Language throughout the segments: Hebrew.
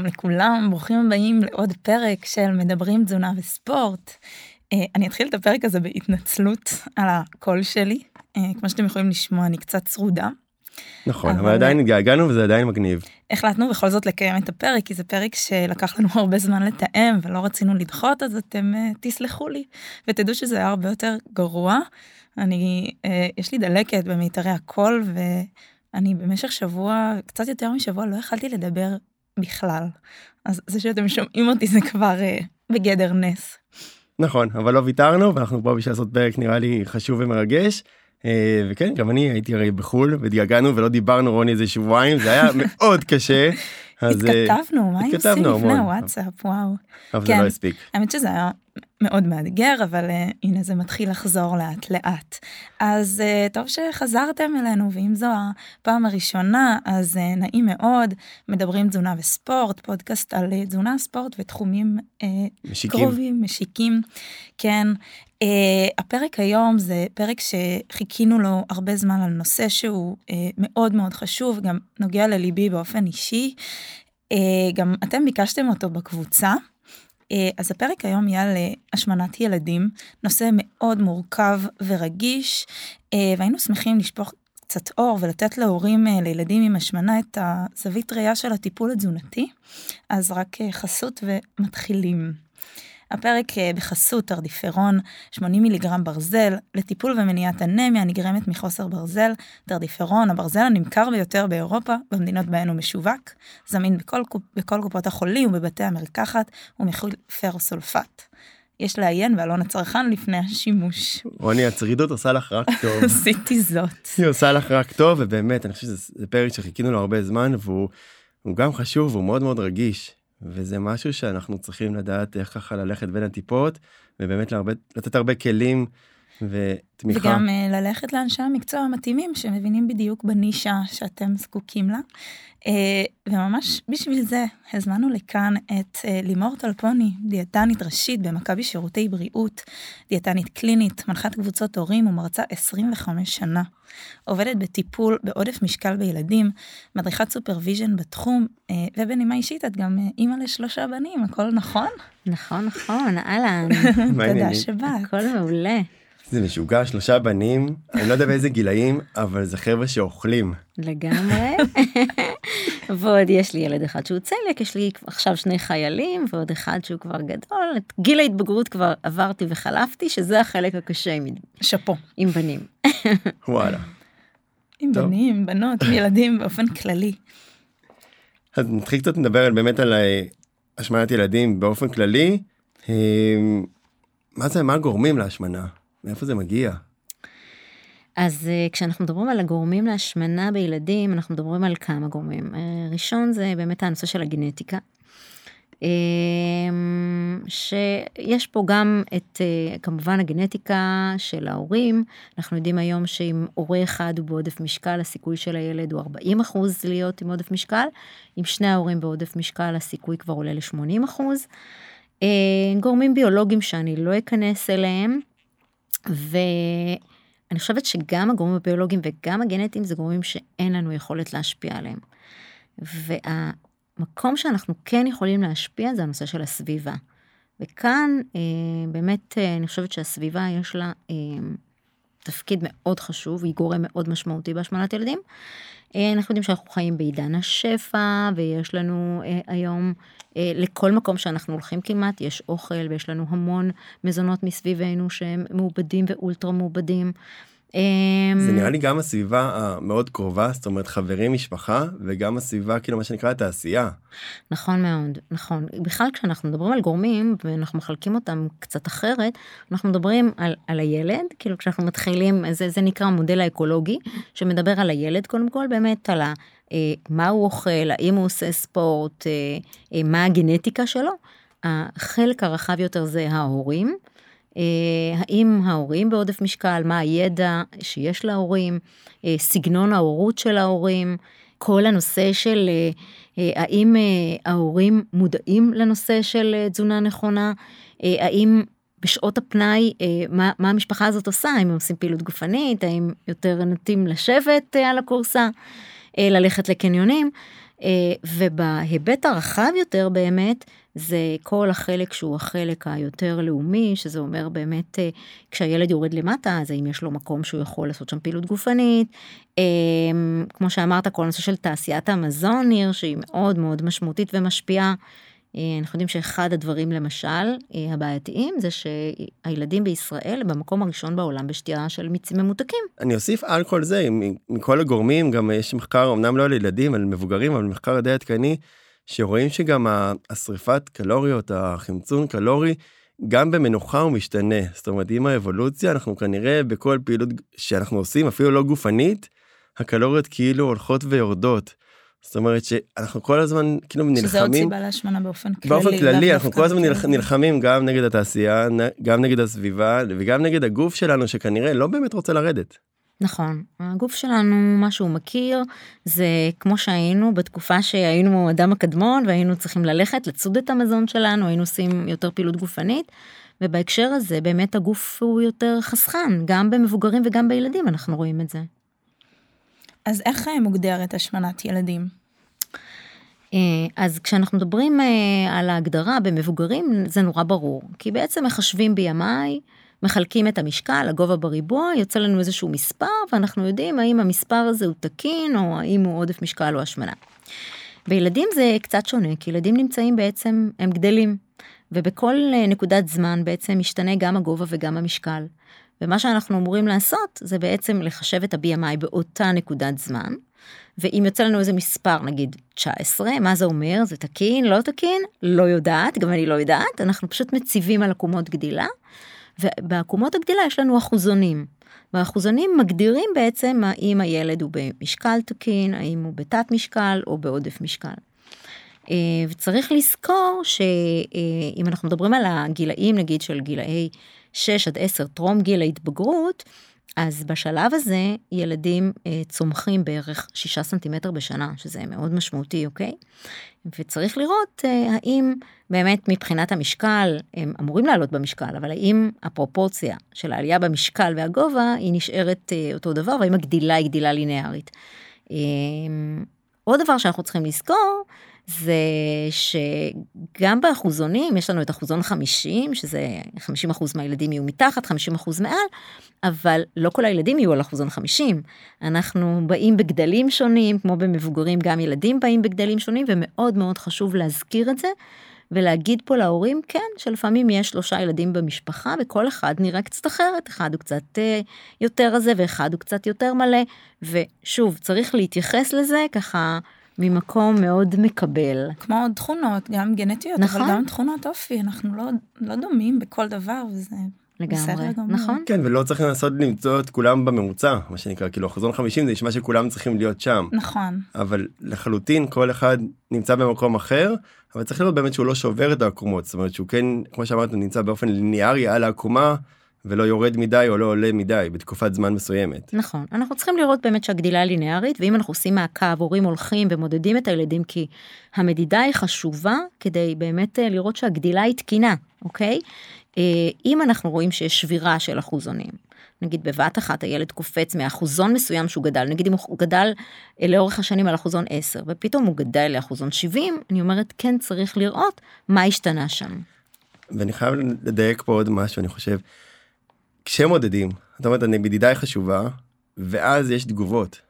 שלום לכולם, ברוכים הבאים לעוד פרק של מדברים תזונה וספורט. Uh, אני אתחיל את הפרק הזה בהתנצלות על הקול שלי. Uh, כמו שאתם יכולים לשמוע, אני קצת צרודה. נכון, אבל, אבל עדיין התגעגענו וזה עדיין מגניב. החלטנו בכל זאת לקיים את הפרק, כי זה פרק שלקח לנו הרבה זמן לתאם ולא רצינו לדחות, אז אתם uh, תסלחו לי ותדעו שזה היה הרבה יותר גרוע. אני, יש לי דלקת במיתרי הקול ואני במשך שבוע, קצת יותר משבוע, לא יכלתי לדבר בכלל. אז זה שאתם שומעים אותי זה כבר uh, בגדר נס. נכון, אבל לא ויתרנו ואנחנו פה בשביל לעשות פרק נראה לי חשוב ומרגש. אה, וכן גם אני הייתי הרי בחול והתגעגענו ולא דיברנו רוני איזה שבועיים זה היה מאוד קשה. אז אה, התכתבנו מה עושים לפני הוואטסאפ וואו. אבל זה לא הספיק. האמת שזה היה מאוד מאתגר אבל uh, הנה זה מתחיל לחזור לאט לאט. אז uh, טוב שחזרתם אלינו ואם זו הפעם הראשונה אז uh, נעים מאוד מדברים תזונה וספורט פודקאסט על uh, תזונה ספורט ותחומים uh, משיקים. קרובים משיקים כן. Uh, הפרק היום זה פרק שחיכינו לו הרבה זמן על נושא שהוא uh, מאוד מאוד חשוב גם נוגע לליבי באופן אישי. Uh, גם אתם ביקשתם אותו בקבוצה. אה, אז הפרק היום יהיה על אה, השמנת ילדים, נושא מאוד מורכב ורגיש, אה, והיינו שמחים לשפוך קצת אור ולתת להורים לילדים עם השמנה את הזווית ראייה של הטיפול התזונתי. אז רק חסות ומתחילים. הפרק אה, בחסות תרדיפרון 80 מיליגרם ברזל לטיפול ומניעת אנמיה הנגרמת מחוסר ברזל. תרדיפרון הברזל הנמכר ביותר באירופה במדינות בהן הוא משווק, זמין בכל, בכל קופות החולים ובבתי המרקחת ומכיל פרוסולפט. יש לעיין בעלון הצרכן לפני השימוש. רוני הצרידות עושה לך רק טוב. עשיתי זאת. היא עושה לך רק טוב ובאמת אני חושב שזה פרק שחיכינו לו הרבה זמן והוא גם חשוב והוא מאוד מאוד רגיש. וזה משהו שאנחנו צריכים לדעת איך ככה ללכת בין הטיפות ובאמת להרבה, לתת הרבה כלים ותמיכה. וגם uh, ללכת לאנשי המקצוע המתאימים שמבינים בדיוק בנישה שאתם זקוקים לה. Uh, וממש בשביל זה הזמנו לכאן את uh, לימור טל פוני, דיאטנית ראשית במכבי שירותי בריאות, דיאטנית קלינית, מנחת קבוצות הורים ומרצה 25 שנה. עובדת בטיפול בעודף משקל בילדים, מדריכת supervision בתחום, uh, ובנימה אישית את גם uh, אימא לשלושה בנים, הכל נכון? נכון, נכון, אהלן. תודה שבאת. הכל מעולה. זה משוגע שלושה בנים אני לא יודע באיזה גילאים אבל זה חבר'ה שאוכלים לגמרי ועוד יש לי ילד אחד שהוא צלק יש לי עכשיו שני חיילים ועוד אחד שהוא כבר גדול את גיל ההתבגרות כבר עברתי וחלפתי שזה החלק הקשה עם שאפו עם בנים. וואלה. עם טוב. בנים בנות ילדים באופן כללי. אז נתחיל קצת לדבר באמת על אה, השמנת ילדים באופן כללי. אה, מה זה מה גורמים להשמנה מאיפה זה מגיע? אז uh, כשאנחנו מדברים על הגורמים להשמנה בילדים, אנחנו מדברים על כמה גורמים. Uh, ראשון זה באמת הנושא של הגנטיקה. Uh, שיש פה גם את כמובן הגנטיקה של ההורים, אנחנו יודעים היום שאם הורה אחד הוא בעודף משקל, הסיכוי של הילד הוא 40 אחוז להיות עם עודף משקל, אם שני ההורים בעודף משקל הסיכוי כבר עולה ל-80 אחוז. גורמים ביולוגיים שאני לא אכנס אליהם, ואני חושבת שגם הגורמים הביולוגיים וגם הגנטיים זה גורמים שאין לנו יכולת להשפיע עליהם. והמקום שאנחנו כן יכולים להשפיע זה הנושא של הסביבה. וכאן אה, באמת אה, אני חושבת שהסביבה יש לה אה, תפקיד מאוד חשוב, היא גורם מאוד משמעותי בהשמנת ילדים. אה, אנחנו יודעים שאנחנו חיים בעידן השפע ויש לנו אה, היום אה, לכל מקום שאנחנו הולכים כמעט יש אוכל ויש לנו המון מזונות מסביבנו שהם מעובדים ואולטרה מעובדים. זה אמ, נראה לי גם הסביבה המאוד קרובה זאת אומרת חברים משפחה וגם הסביבה כאילו מה שנקרא התעשייה. נכון מאוד נכון בכלל כשאנחנו מדברים על גורמים ואנחנו מחלקים אותם קצת אחרת אנחנו מדברים על, על הילד כאילו כשאנחנו מתחילים זה, זה נקרא המודל האקולוגי שמדבר על הילד קודם כל באמת על ה, אה, מה הוא אוכל האם הוא עושה ספורט אה, אה, מה הגנטיקה שלו. החלק הרחב יותר זה ההורים. אה, האם ההורים בעודף משקל, מה הידע שיש להורים, אה, סגנון ההורות של ההורים, כל הנושא של אה, האם ההורים מודעים לנושא של תזונה נכונה, האם בשעות הפנאי, מה, מה המשפחה הזאת עושה, האם הם עושים פעילות גופנית, האם יותר נוטים לשבת על הכורסה, ללכת לקניונים. ובהיבט הרחב יותר באמת, זה כל החלק שהוא החלק היותר לאומי, שזה אומר באמת כשהילד יורד למטה, אז האם יש לו מקום שהוא יכול לעשות שם פעילות גופנית. כמו שאמרת, כל הנושא של תעשיית המזון, ניר, שהיא מאוד מאוד משמעותית ומשפיעה. אה, אנחנו יודעים שאחד הדברים למשל אה, הבעייתיים זה שהילדים בישראל במקום הראשון בעולם בשתייה של מיצים ממותקים. אני אוסיף על כל זה מכל הגורמים גם יש מחקר אמנם לא על ילדים על מבוגרים אבל מחקר די עדכני שרואים שגם השריפת קלוריות החמצון קלורי גם במנוחה הוא משתנה זאת אומרת עם האבולוציה אנחנו כנראה בכל פעילות שאנחנו עושים אפילו לא גופנית הקלוריות כאילו הולכות ויורדות. זאת אומרת שאנחנו כל הזמן כאילו נלחמים. שזה עוד סיבה להשמנה באופן כללי. באופן כללי אנחנו כל הזמן נלח, נלחמים גם נגד התעשייה, גם נגד הסביבה וגם נגד הגוף שלנו שכנראה לא באמת רוצה לרדת. נכון, הגוף שלנו מה שהוא מכיר זה כמו שהיינו בתקופה שהיינו אדם הקדמון והיינו צריכים ללכת לצוד את המזון שלנו היינו עושים יותר פעילות גופנית. ובהקשר הזה באמת הגוף הוא יותר חסכן גם במבוגרים וגם בילדים אנחנו רואים את זה. אז איך אה, מוגדרת השמנת ילדים? אה, אז כשאנחנו מדברים אה, על ההגדרה במבוגרים זה נורא ברור כי בעצם מחשבים BMI מחלקים את המשקל הגובה בריבוע יוצא לנו איזשהו מספר ואנחנו יודעים האם המספר הזה הוא תקין או האם הוא עודף משקל או השמנה. בילדים זה קצת שונה כי ילדים נמצאים בעצם הם גדלים ובכל נקודת זמן בעצם משתנה גם הגובה וגם המשקל. ומה שאנחנו אמורים לעשות זה בעצם לחשב את ה-BMI באותה נקודת זמן. ואם יוצא לנו איזה מספר נגיד 19 מה זה אומר זה תקין לא תקין לא יודעת גם אני לא יודעת אנחנו פשוט מציבים על עקומות גדילה. ובעקומות הגדילה יש לנו אחוזונים. והאחוזונים מגדירים בעצם האם הילד הוא במשקל תקין האם הוא בתת משקל או בעודף משקל. אה, וצריך לזכור שאם אנחנו מדברים על הגילאים נגיד של גילאי 6 עד 10 טרום גיל ההתבגרות, אז בשלב הזה ילדים אה, צומחים בערך 6 סנטימטר בשנה, שזה מאוד משמעותי, אוקיי? וצריך לראות אה, האם באמת מבחינת המשקל הם אמורים לעלות במשקל, אבל האם הפרופורציה של העלייה במשקל והגובה היא נשארת אה, אותו דבר, והאם הגדילה היא גדילה לינארית. אה, עוד דבר שאנחנו צריכים לזכור זה שגם באחוזונים יש לנו את אחוזון 50 שזה 50 אחוז מהילדים יהיו מתחת 50 אחוז מעל אבל לא כל הילדים יהיו על אחוזון 50 אנחנו באים בגדלים שונים כמו במבוגרים גם ילדים באים בגדלים שונים ומאוד מאוד חשוב להזכיר את זה. ולהגיד פה להורים כן שלפעמים יש שלושה ילדים במשפחה וכל אחד נראה קצת אחרת אחד הוא קצת אה, יותר הזה ואחד הוא קצת יותר מלא ושוב צריך להתייחס לזה ככה ממקום מאוד מקבל. כמו תכונות, גם גנטיות, נכון. אבל גם תכונות אופי, אנחנו לא, לא דומים בכל דבר, וזה לגמרי, נכון? כן, ולא צריך לנסות למצוא את כולם בממוצע, מה שנקרא, כאילו חזון 50 זה נשמע שכולם צריכים להיות שם. נכון. אבל לחלוטין כל אחד נמצא במקום אחר, אבל צריך לראות באמת שהוא לא שובר את העקומות, זאת אומרת שהוא כן, כמו שאמרת, נמצא באופן ליניארי על העקומה. ולא יורד מדי או לא עולה מדי בתקופת זמן מסוימת. נכון, אנחנו צריכים לראות באמת שהגדילה לינארית ואם אנחנו עושים מעקב, הורים הולכים ומודדים את הילדים כי המדידה היא חשובה כדי באמת אה, לראות שהגדילה היא תקינה, אוקיי? אה, אם אנחנו רואים שיש שבירה של אחוזונים, נגיד בבת אחת הילד קופץ מאחוזון מסוים שהוא גדל, נגיד אם הוא גדל אה, לאורך השנים על אחוזון 10 ופתאום הוא גדל לאחוזון 70, אני אומרת כן צריך לראות מה השתנה שם. ואני חייב לדייק פה עוד משהו, אני חושב. כשמודדים, זאת אומרת המדידה היא חשובה, ואז יש תגובות.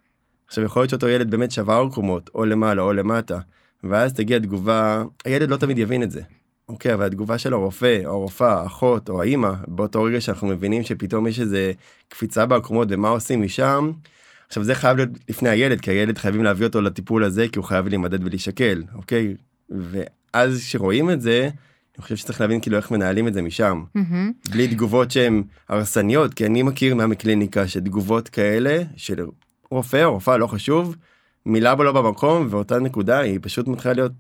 עכשיו יכול להיות שאותו ילד באמת שבר קומות, או למעלה או למטה, ואז תגיע תגובה, הילד לא תמיד יבין את זה. אוקיי, אבל התגובה של הרופא, או הרופאה, האחות, או האימא, באותו רגע שאנחנו מבינים שפתאום יש איזה קפיצה בעקומות ומה עושים משם, עכשיו זה חייב להיות לפני הילד, כי הילד חייבים להביא אותו לטיפול הזה, כי הוא חייב להימדד ולהישקל, אוקיי? ואז כשרואים את זה, אני חושב שצריך להבין כאילו איך מנהלים את זה משם. Mm-hmm. בלי תגובות שהן הרסניות, כי אני מכיר מהמקליניקה שתגובות כאלה של רופא רופאה לא חשוב, מילה בו לא במקום ואותה נקודה היא פשוט מתחילה להיות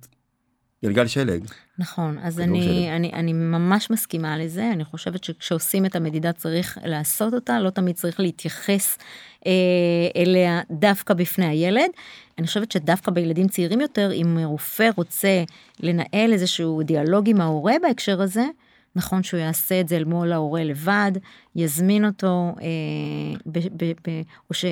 גלגל שלג. נכון, אז אני, אני, אני ממש מסכימה לזה, אני חושבת שכשעושים את המדידה צריך לעשות אותה, לא תמיד צריך להתייחס אה, אליה דווקא בפני הילד. אני חושבת שדווקא בילדים צעירים יותר, אם רופא רוצה לנהל איזשהו דיאלוג עם ההורה בהקשר הזה, נכון שהוא יעשה את זה אל מול ההורה לבד, יזמין אותו, אה, ב, ב, ב, או ש...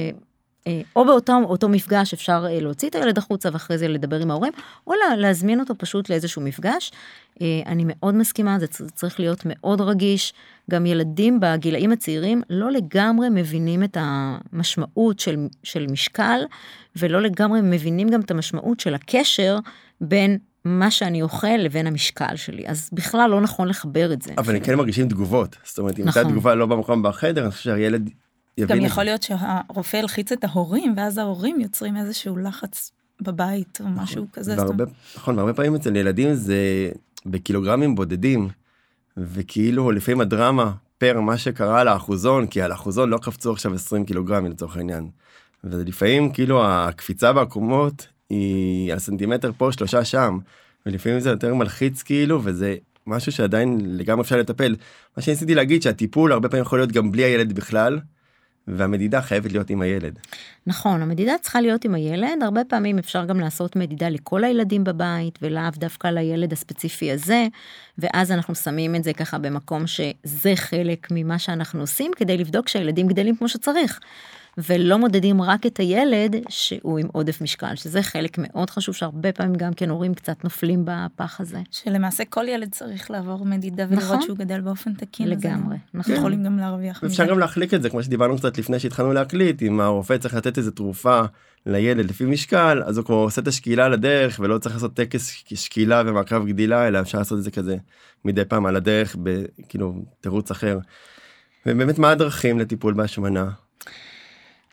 או באותו אותו מפגש אפשר אה, להוציא את הילד החוצה ואחרי זה לדבר עם ההורים, או לה, להזמין אותו פשוט לאיזשהו מפגש. אה, אני מאוד מסכימה, זה צריך להיות מאוד רגיש. גם ילדים בגילאים הצעירים לא לגמרי מבינים את המשמעות של, של משקל, ולא לגמרי מבינים גם את המשמעות של הקשר בין מה שאני אוכל לבין המשקל שלי אז בכלל לא נכון לחבר את זה. אבל הם כן מרגישים תגובות זאת אומרת אם נכון. הייתה תגובה לא במקום בחדר אני חושב שהילד גם יכול להיות שהרופא ילחיץ את ההורים ואז ההורים יוצרים איזשהו לחץ בבית או נכון. משהו כזה. והרבה, נכון, והרבה פעמים אצל ילדים זה בקילוגרמים בודדים וכאילו לפעמים הדרמה פר מה שקרה על האחוזון כי על האחוזון לא קפצו עכשיו 20 קילוגרמים לצורך העניין. ולפעמים כאילו הקפיצה בעקומות היא על סנטימטר פה שלושה שם ולפעמים זה יותר מלחיץ כאילו וזה משהו שעדיין לגמרי אפשר לטפל. מה שניסיתי להגיד שהטיפול הרבה פעמים יכול להיות גם בלי הילד בכלל. והמדידה חייבת להיות עם הילד. נכון, המדידה צריכה להיות עם הילד, הרבה פעמים אפשר גם לעשות מדידה לכל הילדים בבית ולאו דווקא לילד הספציפי הזה, ואז אנחנו שמים את זה ככה במקום שזה חלק ממה שאנחנו עושים כדי לבדוק שהילדים גדלים כמו שצריך. ולא מודדים רק את הילד שהוא עם עודף משקל, שזה חלק מאוד חשוב שהרבה פעמים גם כן הורים קצת נופלים בפח הזה. שלמעשה כל ילד צריך לעבור מדידה ולראות נכון? שהוא גדל באופן תקין. לגמרי, נכון. יכולים גם להרוויח מזה. אפשר גם להחליק את זה, כמו שדיברנו קצת לפני שהתחלנו להקליט, אם הרופא צריך לתת איזה תרופה לילד לפי משקל, אז הוא כבר עושה את השקילה לדרך ולא צריך לעשות טקס שקילה ומעקב גדילה, אלא אפשר לעשות את זה כזה מדי פעם על הדרך, בכאילו תירוץ אחר. ובאמת מה הדרכים לטיפול בהשמנה?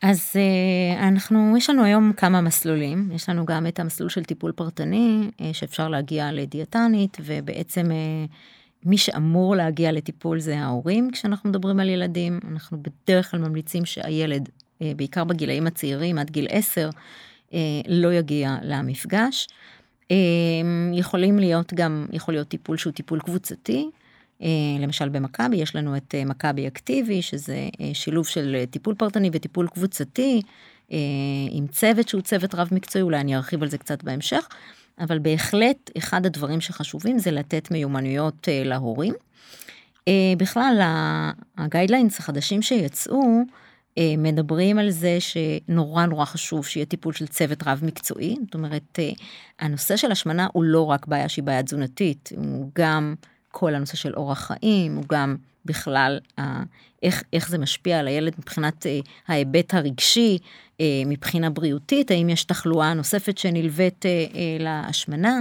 אז אה, אנחנו, יש לנו היום כמה מסלולים, יש לנו גם את המסלול של טיפול פרטני, אה, שאפשר להגיע לדיאטנית, ובעצם אה, מי שאמור להגיע לטיפול זה ההורים כשאנחנו מדברים על ילדים, אנחנו בדרך כלל ממליצים שהילד, בעיקר בגילאים הצעירים עד גיל 10, לא יגיע למפגש. יכולים להיות גם, יכול להיות טיפול שהוא טיפול קבוצתי, למשל במכבי יש לנו את אה, מכבי אקטיבי שזה אה, שילוב של טיפול פרטני וטיפול קבוצתי עם צוות שהוא צוות רב מקצועי אולי אני ארחיב על זה קצת בהמשך אבל בהחלט אחד הדברים שחשובים זה לתת מיומנויות להורים. בכלל הגיידליינס החדשים שיצאו מדברים על זה שנורא נורא חשוב שיהיה טיפול של צוות רב מקצועי זאת אומרת הנושא של השמנה הוא לא רק בעיה שהיא בעיה תזונתית הוא גם כל הנושא של אורח חיים, הוא גם בכלל אה, איך, איך זה משפיע על הילד מבחינת אה, ההיבט הרגשי, אה, מבחינה בריאותית, האם יש תחלואה נוספת שנלווית אה, אה, להשמנה,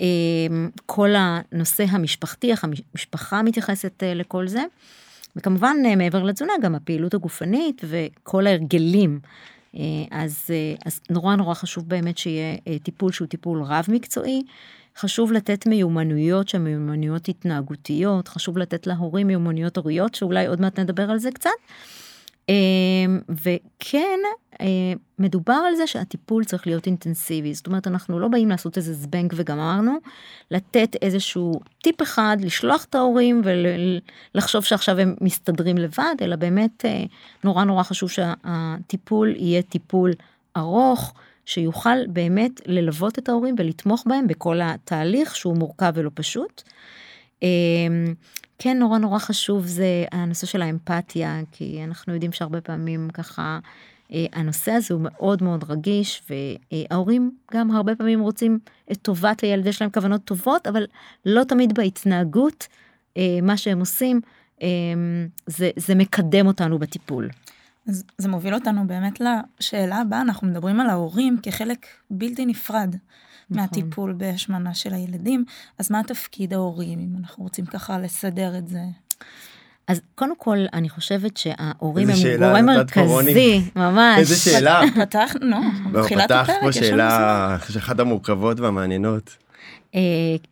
אה, כל הנושא המשפחתי, איך המשפחה מתייחסת אה, לכל זה. וכמובן אה, מעבר לתזונה גם הפעילות הגופנית וכל ההרגלים. אה, אז, אה, אז נורא נורא חשוב באמת שיהיה טיפול שהוא טיפול רב מקצועי. חשוב לתת מיומנויות שהן מיומנויות התנהגותיות, חשוב לתת להורים מיומנויות הוריות, שאולי עוד מעט נדבר על זה קצת. אמ, וכן, אה, מדובר על זה שהטיפול צריך להיות אינטנסיבי, זאת אומרת אנחנו לא באים לעשות איזה זבנג וגמרנו, לתת איזשהו טיפ אחד, לשלוח את ההורים ולחשוב שעכשיו הם מסתדרים לבד, אלא באמת אה, נורא נורא חשוב שהטיפול יהיה טיפול ארוך. שיוכל באמת ללוות את ההורים ולתמוך בהם בכל התהליך שהוא מורכב ולא פשוט. אמ, כן נורא נורא חשוב זה הנושא של האמפתיה כי אנחנו יודעים שהרבה פעמים ככה אה, הנושא הזה הוא מאוד מאוד רגיש וההורים גם הרבה פעמים רוצים את טובת הילד יש להם כוונות טובות אבל לא תמיד בהתנהגות אה, מה שהם עושים אמ, זה, זה מקדם אותנו בטיפול. אז זה מוביל אותנו באמת לשאלה הבאה, אנחנו מדברים על ההורים כחלק בלתי נפרד נכון. מהטיפול בהשמנה של הילדים, אז מה תפקיד ההורים, אם אנחנו רוצים ככה לסדר את זה? אז קודם כל אני חושבת שההורים הם גורם מרכזי ממש. איזה שאלה. פתחנו, לא, תחילת הפרק. פתחת פה שאלה אחת המורכבות והמעניינות. אה,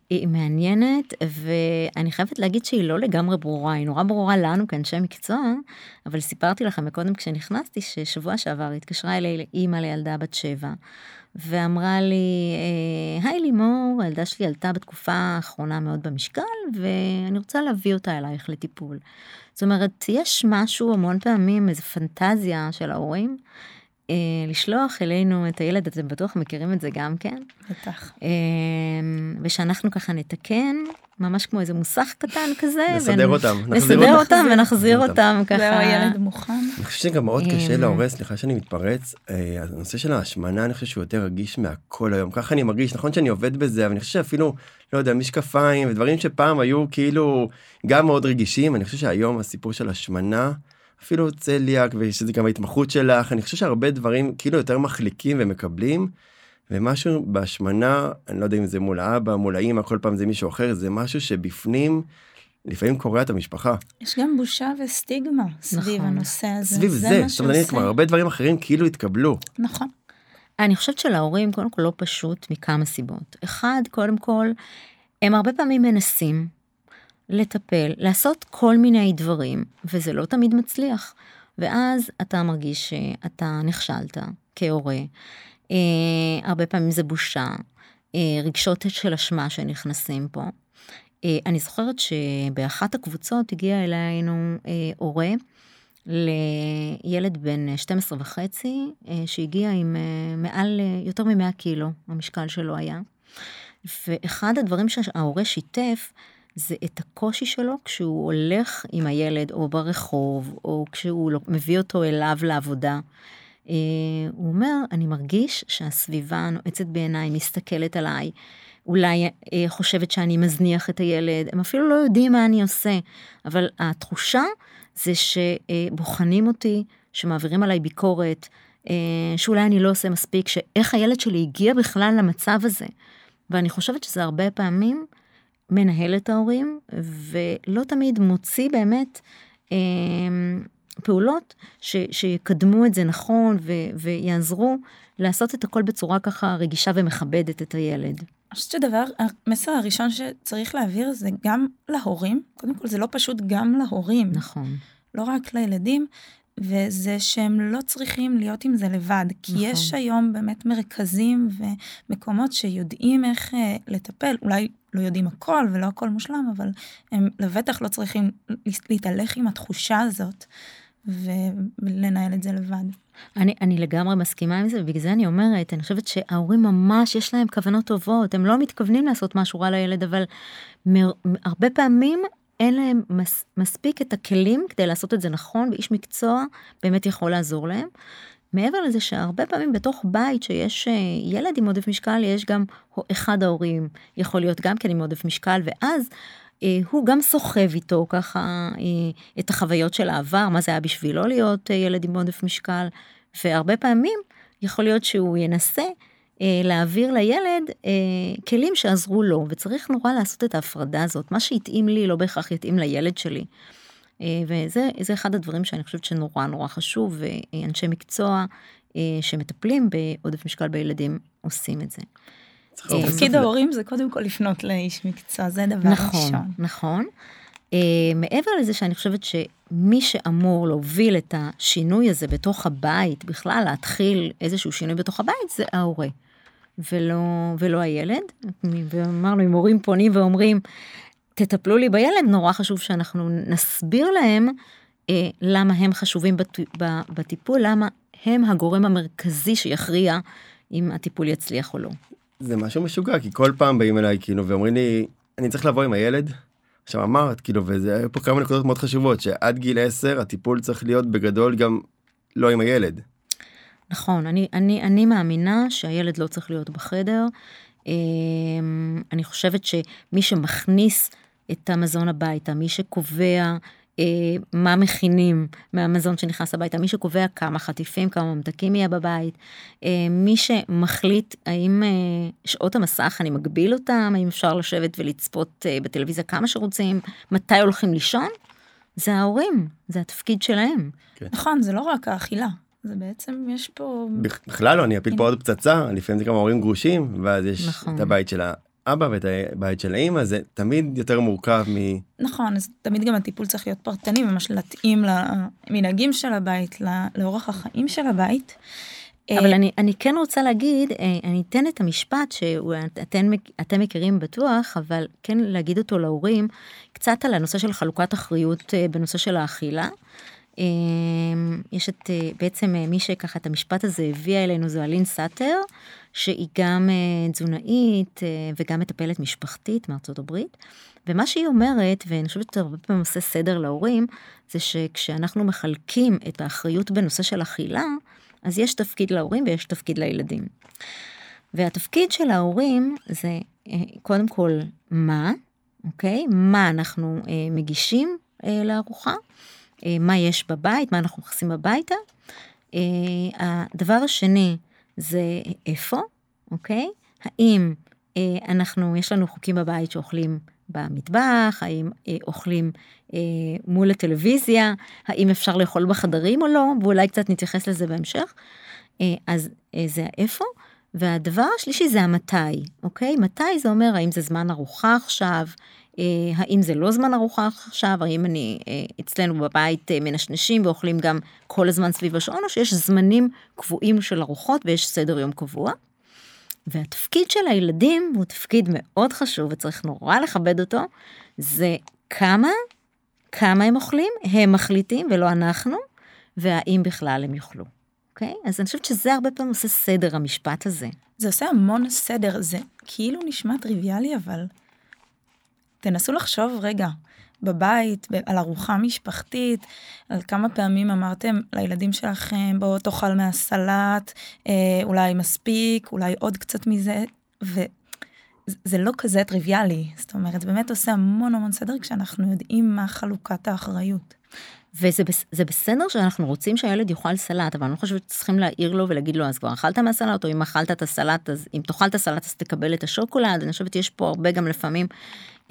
היא מעניינת ואני חייבת להגיד שהיא לא לגמרי ברורה היא נורא ברורה לנו כאנשי מקצוע אבל סיפרתי לכם מקודם כשנכנסתי ששבוע שעבר התקשרה אליי אימא לילדה בת שבע ואמרה לי אה, היי לימור הילדה שלי עלתה בתקופה האחרונה מאוד במשקל ואני רוצה להביא אותה אלייך לטיפול. זאת אומרת יש משהו המון פעמים איזה פנטזיה של ההורים. אה, לשלוח אלינו את הילד, אתם בטוח מכירים את זה גם כן. בטח. אה, ושאנחנו ככה נתקן ממש כמו איזה מוסך קטן כזה. נסדר ונ- אותם, נסדר אותם. ונחזיר נחזיר אותם ככה. זהו, הילד מוכן. אני חושב שגם מאוד קשה אמ. להורה, סליחה שאני מתפרץ, אה, הנושא של ההשמנה אני חושב שהוא יותר רגיש מהכל היום, ככה אני מרגיש, נכון שאני עובד בזה, אבל אני חושב שאפילו, לא יודע, משקפיים ודברים שפעם היו כאילו גם מאוד רגישים, אני חושב שהיום הסיפור של השמנה, אפילו צליאק ושזה גם ההתמחות שלך, אני חושב שהרבה דברים כאילו יותר מחליקים ומקבלים, ומשהו בהשמנה, אני לא יודע אם זה מול האבא, מול האמא, כל פעם זה מישהו אחר, זה משהו שבפנים לפעמים קורע את המשפחה. יש גם בושה וסטיגמה סביב נכון. הנושא הזה. סביב זה, מה זאת אומרת, כבר הרבה דברים אחרים כאילו התקבלו. נכון. אני חושבת שלהורים קודם כל לא פשוט מכמה סיבות. אחד, קודם כל, הם הרבה פעמים מנסים לטפל, לעשות כל מיני דברים, וזה לא תמיד מצליח. ואז אתה מרגיש שאתה נכשלת כהורה. אה, הרבה פעמים זה בושה, אה, רגשות של אשמה שנכנסים פה. אה, אני זוכרת שבאחת הקבוצות הגיע אלינו אה, הורה לילד בן 12 וחצי, אה, שהגיע עם אה, מעל אה, יותר מ-100 קילו, המשקל שלו היה. ואחד הדברים שההורה שיתף, זה את הקושי שלו כשהוא הולך עם הילד או ברחוב, או כשהוא לא- מביא אותו אליו לעבודה. אה, הוא אומר, אני מרגיש שהסביבה נועצת בעיניי, מסתכלת עליי, אולי אה, חושבת שאני מזניח את הילד, הם אפילו לא יודעים מה אני עושה, אבל התחושה זה שבוחנים אותי, שמעבירים עליי ביקורת, אה, שאולי אני לא עושה מספיק, שאיך הילד שלי הגיע בכלל למצב הזה. ואני חושבת שזה הרבה פעמים מנהל את ההורים, ולא תמיד מוציא באמת אה, פעולות ש, שיקדמו את זה נכון ו, ויעזרו לעשות את הכל בצורה ככה רגישה ומכבדת את הילד. אני חושבת שדבר, המסר הראשון שצריך להעביר זה גם להורים, קודם כל זה לא פשוט גם להורים, נכון. לא רק לילדים, וזה שהם לא צריכים להיות עם זה לבד, כי נכון. יש היום באמת מרכזים ומקומות שיודעים איך אה, לטפל, אולי לא יודעים הכל ולא הכל מושלם, אבל הם לבטח לא צריכים להתהלך עם התחושה הזאת ולנהל את זה לבד. אני, אני לגמרי מסכימה עם זה, ובגלל זה אני אומרת, אני חושבת שההורים ממש יש להם כוונות טובות, הם לא מתכוונים לעשות משהו רע לילד, אבל מר, הרבה פעמים אין להם מס, מספיק את הכלים כדי לעשות את זה נכון, ואיש מקצוע באמת יכול לעזור להם. מעבר לזה שהרבה פעמים בתוך בית שיש אה, ילד עם עודף משקל, יש גם אחד ההורים יכול להיות גם כן עם עודף משקל, ואז אה, הוא גם סוחב איתו ככה אה, את החוויות של העבר, מה זה היה בשבילו להיות אה, ילד עם עודף משקל, והרבה פעמים יכול להיות שהוא ינסה להעביר לילד אה, כלים שעזרו לו, וצריך נורא לעשות את ההפרדה הזאת, מה שהתאים לי לא בהכרח יתאים לילד שלי. אה, וזה אחד הדברים שאני חושבת שנורא נורא חשוב, ואנשי מקצוע אה, שמטפלים בעודף משקל בילדים עושים את זה. אה, תפקיד ההורים זה קודם כל לפנות לאיש מקצוע, זה דבר נכון, ראשון. נכון. Uh, מעבר לזה שאני חושבת שמי שאמור להוביל את השינוי הזה בתוך הבית, בכלל להתחיל איזשהו שינוי בתוך הבית, זה ההורה, ולא, ולא הילד. ואמרנו, אם הורים פונים ואומרים, תטפלו לי בילד, נורא חשוב שאנחנו נסביר להם uh, למה הם חשובים בט, בטיפול, למה הם הגורם המרכזי שיכריע אם הטיפול יצליח או לא. זה משהו משוגע כי כל פעם באים אליי כאילו ואומרים לי אני צריך לבוא עם הילד. עכשיו אמרת כאילו וזה היה פה כמה נקודות מאוד חשובות שעד גיל 10 הטיפול צריך להיות בגדול גם לא עם הילד. נכון, אני, אני, אני מאמינה שהילד לא צריך להיות בחדר. אמ, אני חושבת שמי שמכניס את המזון הביתה, מי שקובע אה, מה מכינים מהמזון שנכנס הביתה, מי שקובע כמה חטיפים, כמה ממתקים יהיה בבית, אה, מי שמחליט האם אה, שעות המסך, אני מגביל אותם, האם אפשר לשבת ולצפות אה, בטלוויזיה כמה שרוצים, מתי הולכים לישון, זה ההורים, זה התפקיד שלהם. נכון, זה לא רק האכילה, זה בעצם, יש פה... בכלל לא אני אפיל פה עוד פצצה לפעמים זה גם ההורים גרושים ואז יש נכון. את הבית של האבא ואת הבית של האמא זה תמיד יותר מורכב מ... נכון, אז תמיד גם הטיפול צריך להיות פרטני, ממש להתאים למנהגים של הבית, ל- לאורח החיים של הבית. אבל אה, אני, אני כן רוצה להגיד, אה, אני אתן את המשפט שאתם אתם מכירים בטוח, אבל כן להגיד אותו להורים, קצת על הנושא של חלוקת אחריות אה, בנושא של האכילה. אה, יש את, אה, בעצם אה, מי שככה את המשפט הזה הביאה אלינו זו אלין סאטר, שהיא גם אה, תזונאית וגם מטפלת משפחתית מארצות הברית. ומה שהיא אומרת, ואני חושבת שזה הרבה פעמים עושה סדר להורים, זה שכשאנחנו מחלקים את האחריות בנושא של אכילה, אז יש תפקיד להורים ויש תפקיד לילדים. והתפקיד של ההורים זה קודם כל מה, אוקיי? מה אנחנו מגישים לארוחה, מה יש בבית, מה אנחנו מכניסים הביתה. אה, הדבר השני זה איפה, אוקיי? האם אה, אנחנו, יש לנו חוקים בבית שאוכלים במטבח, האם אה, אוכלים אה, מול הטלוויזיה, האם אפשר לאכול בחדרים או לא, ואולי קצת נתייחס לזה בהמשך. אה, אז אה, זה האיפה. והדבר השלישי זה המתי, אוקיי? מתי זה אומר האם זה זמן ארוחה עכשיו, אה, האם זה לא זמן ארוחה עכשיו, האם אני אה, אצלנו בבית אה, מנשנשים ואוכלים גם כל הזמן סביב השעון, או שיש זמנים קבועים של ארוחות ויש סדר יום קבוע. והתפקיד של הילדים הוא תפקיד מאוד חשוב וצריך נורא לכבד אותו, זה כמה, כמה הם אוכלים, הם מחליטים ולא אנחנו, והאם בכלל הם יאכלו. אוקיי? אז אני חושבת שזה הרבה פעמים עושה סדר המשפט הזה. זה עושה המון סדר, זה כאילו נשמע טריוויאלי, אבל תנסו לחשוב רגע, בבית, על ארוחה משפחתית, על כמה פעמים אמרתם לילדים שלכם, בוא תאכל מהסלט, אה, אולי מספיק, אולי עוד קצת מזה, וזה לא כזה טריוויאלי, זאת אומרת, זה באמת עושה המון המון סדר כשאנחנו יודעים מה חלוקת האחריות. וזה בסדר שאנחנו רוצים שהילד יאכל סלט אבל אני לא חושבת שצריכים להעיר לו ולהגיד לו אז כבר אכלת מהסלט? או אם אכלת את הסלט אז אם תאכל את הסלט אז תקבל את השוקולד. אני חושבת יש פה הרבה גם לפעמים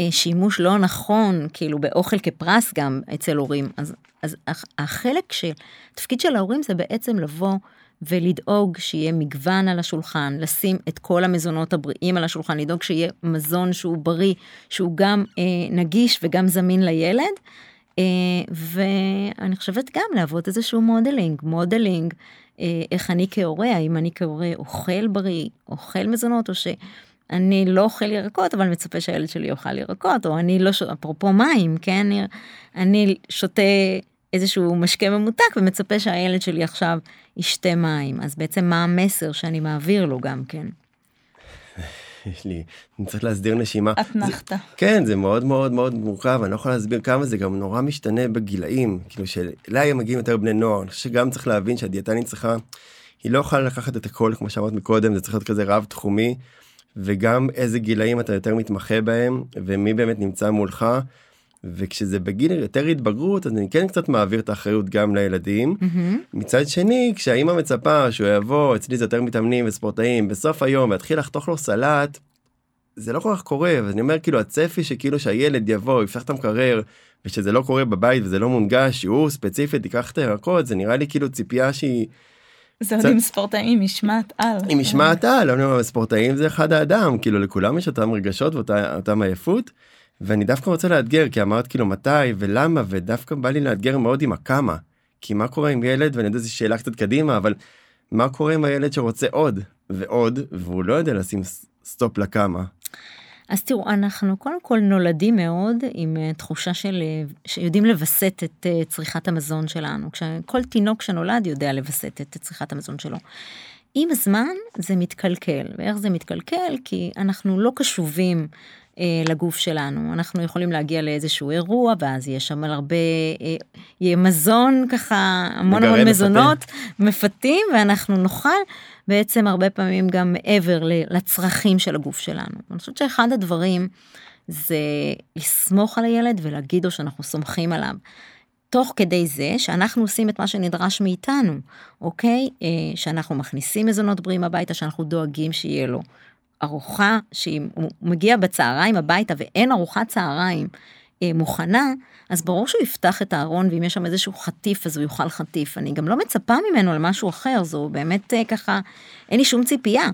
אה, שימוש לא נכון כאילו באוכל כפרס גם אצל הורים. אז אז החלק של תפקיד של ההורים זה בעצם לבוא ולדאוג שיהיה מגוון על השולחן, לשים את כל המזונות הבריאים על השולחן, לדאוג שיהיה מזון שהוא בריא, שהוא גם אה, נגיש וגם זמין לילד, ואני חושבת גם להוות איזשהו modeling, modeling, אה, איך אני כהורה, האם אני כהורה אוכל בריא, אוכל מזונות, או שאני לא אוכל ירקות, אבל מצפה שהילד שלי יאכל ירקות, או אני לא, אפרופו מים, כן, אני שותה איזשהו משקה ממותק ומצפה שהילד שלי עכשיו ישתה מים, אז בעצם מה המסר שאני מעביר לו גם כן. יש לי, אני צריך להסדיר נשימה. אתנחתא. כן, זה מאוד מאוד מאוד מורכב, אני לא יכול להסביר כמה זה גם נורא משתנה בגילאים, כאילו שאליי מגיעים יותר בני נוער, אני חושב שגם צריך להבין שהדיאטנית צריכה, היא לא יכולה לקחת את הכל, כמו שאמרת מקודם, זה צריך להיות כזה רב תחומי, וגם איזה גילאים אתה יותר מתמחה בהם, ומי באמת נמצא מולך. וכשזה בגיל יותר התבגרות אז אני כן קצת מעביר את האחריות גם לילדים. Mm-hmm. מצד שני כשהאימא מצפה שהוא יבוא אצלי זה יותר מתאמנים וספורטאים בסוף היום ויתחיל לחתוך לו סלט. זה לא כל כך קורה ואני אומר כאילו הצפי שכאילו שהילד יבוא יפתח את המקרר ושזה לא קורה בבית וזה לא מונגש שהוא ספציפית ייקח את הירקות זה נראה לי כאילו ציפייה שהיא. זה עוד עם ספורטאים משמעת על. עם משמעת על, לא ספורטאים זה אחד האדם כאילו לכולם יש אותם רגשות ואותם עייפות. ואני דווקא רוצה לאתגר כי אמרת כאילו מתי ולמה ודווקא בא לי לאתגר מאוד עם הכמה. כי מה קורה עם ילד ואני יודע זו שאלה קצת קדימה אבל מה קורה עם הילד שרוצה עוד ועוד והוא לא יודע לשים סטופ לכמה. אז תראו אנחנו קודם כל נולדים מאוד עם אה, תחושה של אה, שיודעים לווסת את אה, צריכת המזון שלנו כשכל תינוק שנולד יודע לווסת את צריכת המזון שלו. עם הזמן זה מתקלקל ואיך זה מתקלקל כי אנחנו לא קשובים לגוף שלנו אנחנו יכולים להגיע לאיזשהו אירוע ואז יש שם הרבה אה, יהיה מזון ככה המון המון מזונות מפתים ואנחנו נאכל בעצם הרבה פעמים גם מעבר לצרכים של הגוף שלנו. אני חושבת שאחד הדברים זה לסמוך על הילד ולהגיד לו שאנחנו סומכים עליו. תוך כדי זה שאנחנו עושים את מה שנדרש מאיתנו, אוקיי? אה, שאנחנו מכניסים מזונות בריאים הביתה, שאנחנו דואגים שיהיה לו ארוחה שהיא מגיע בצהריים הביתה ואין ארוחת צהריים אה, מוכנה, אז ברור שהוא יפתח את הארון ואם יש שם איזשהו חטיף אז הוא יאכל חטיף. אני גם לא מצפה ממנו למשהו אחר, זו באמת אה, ככה, אין לי שום ציפייה.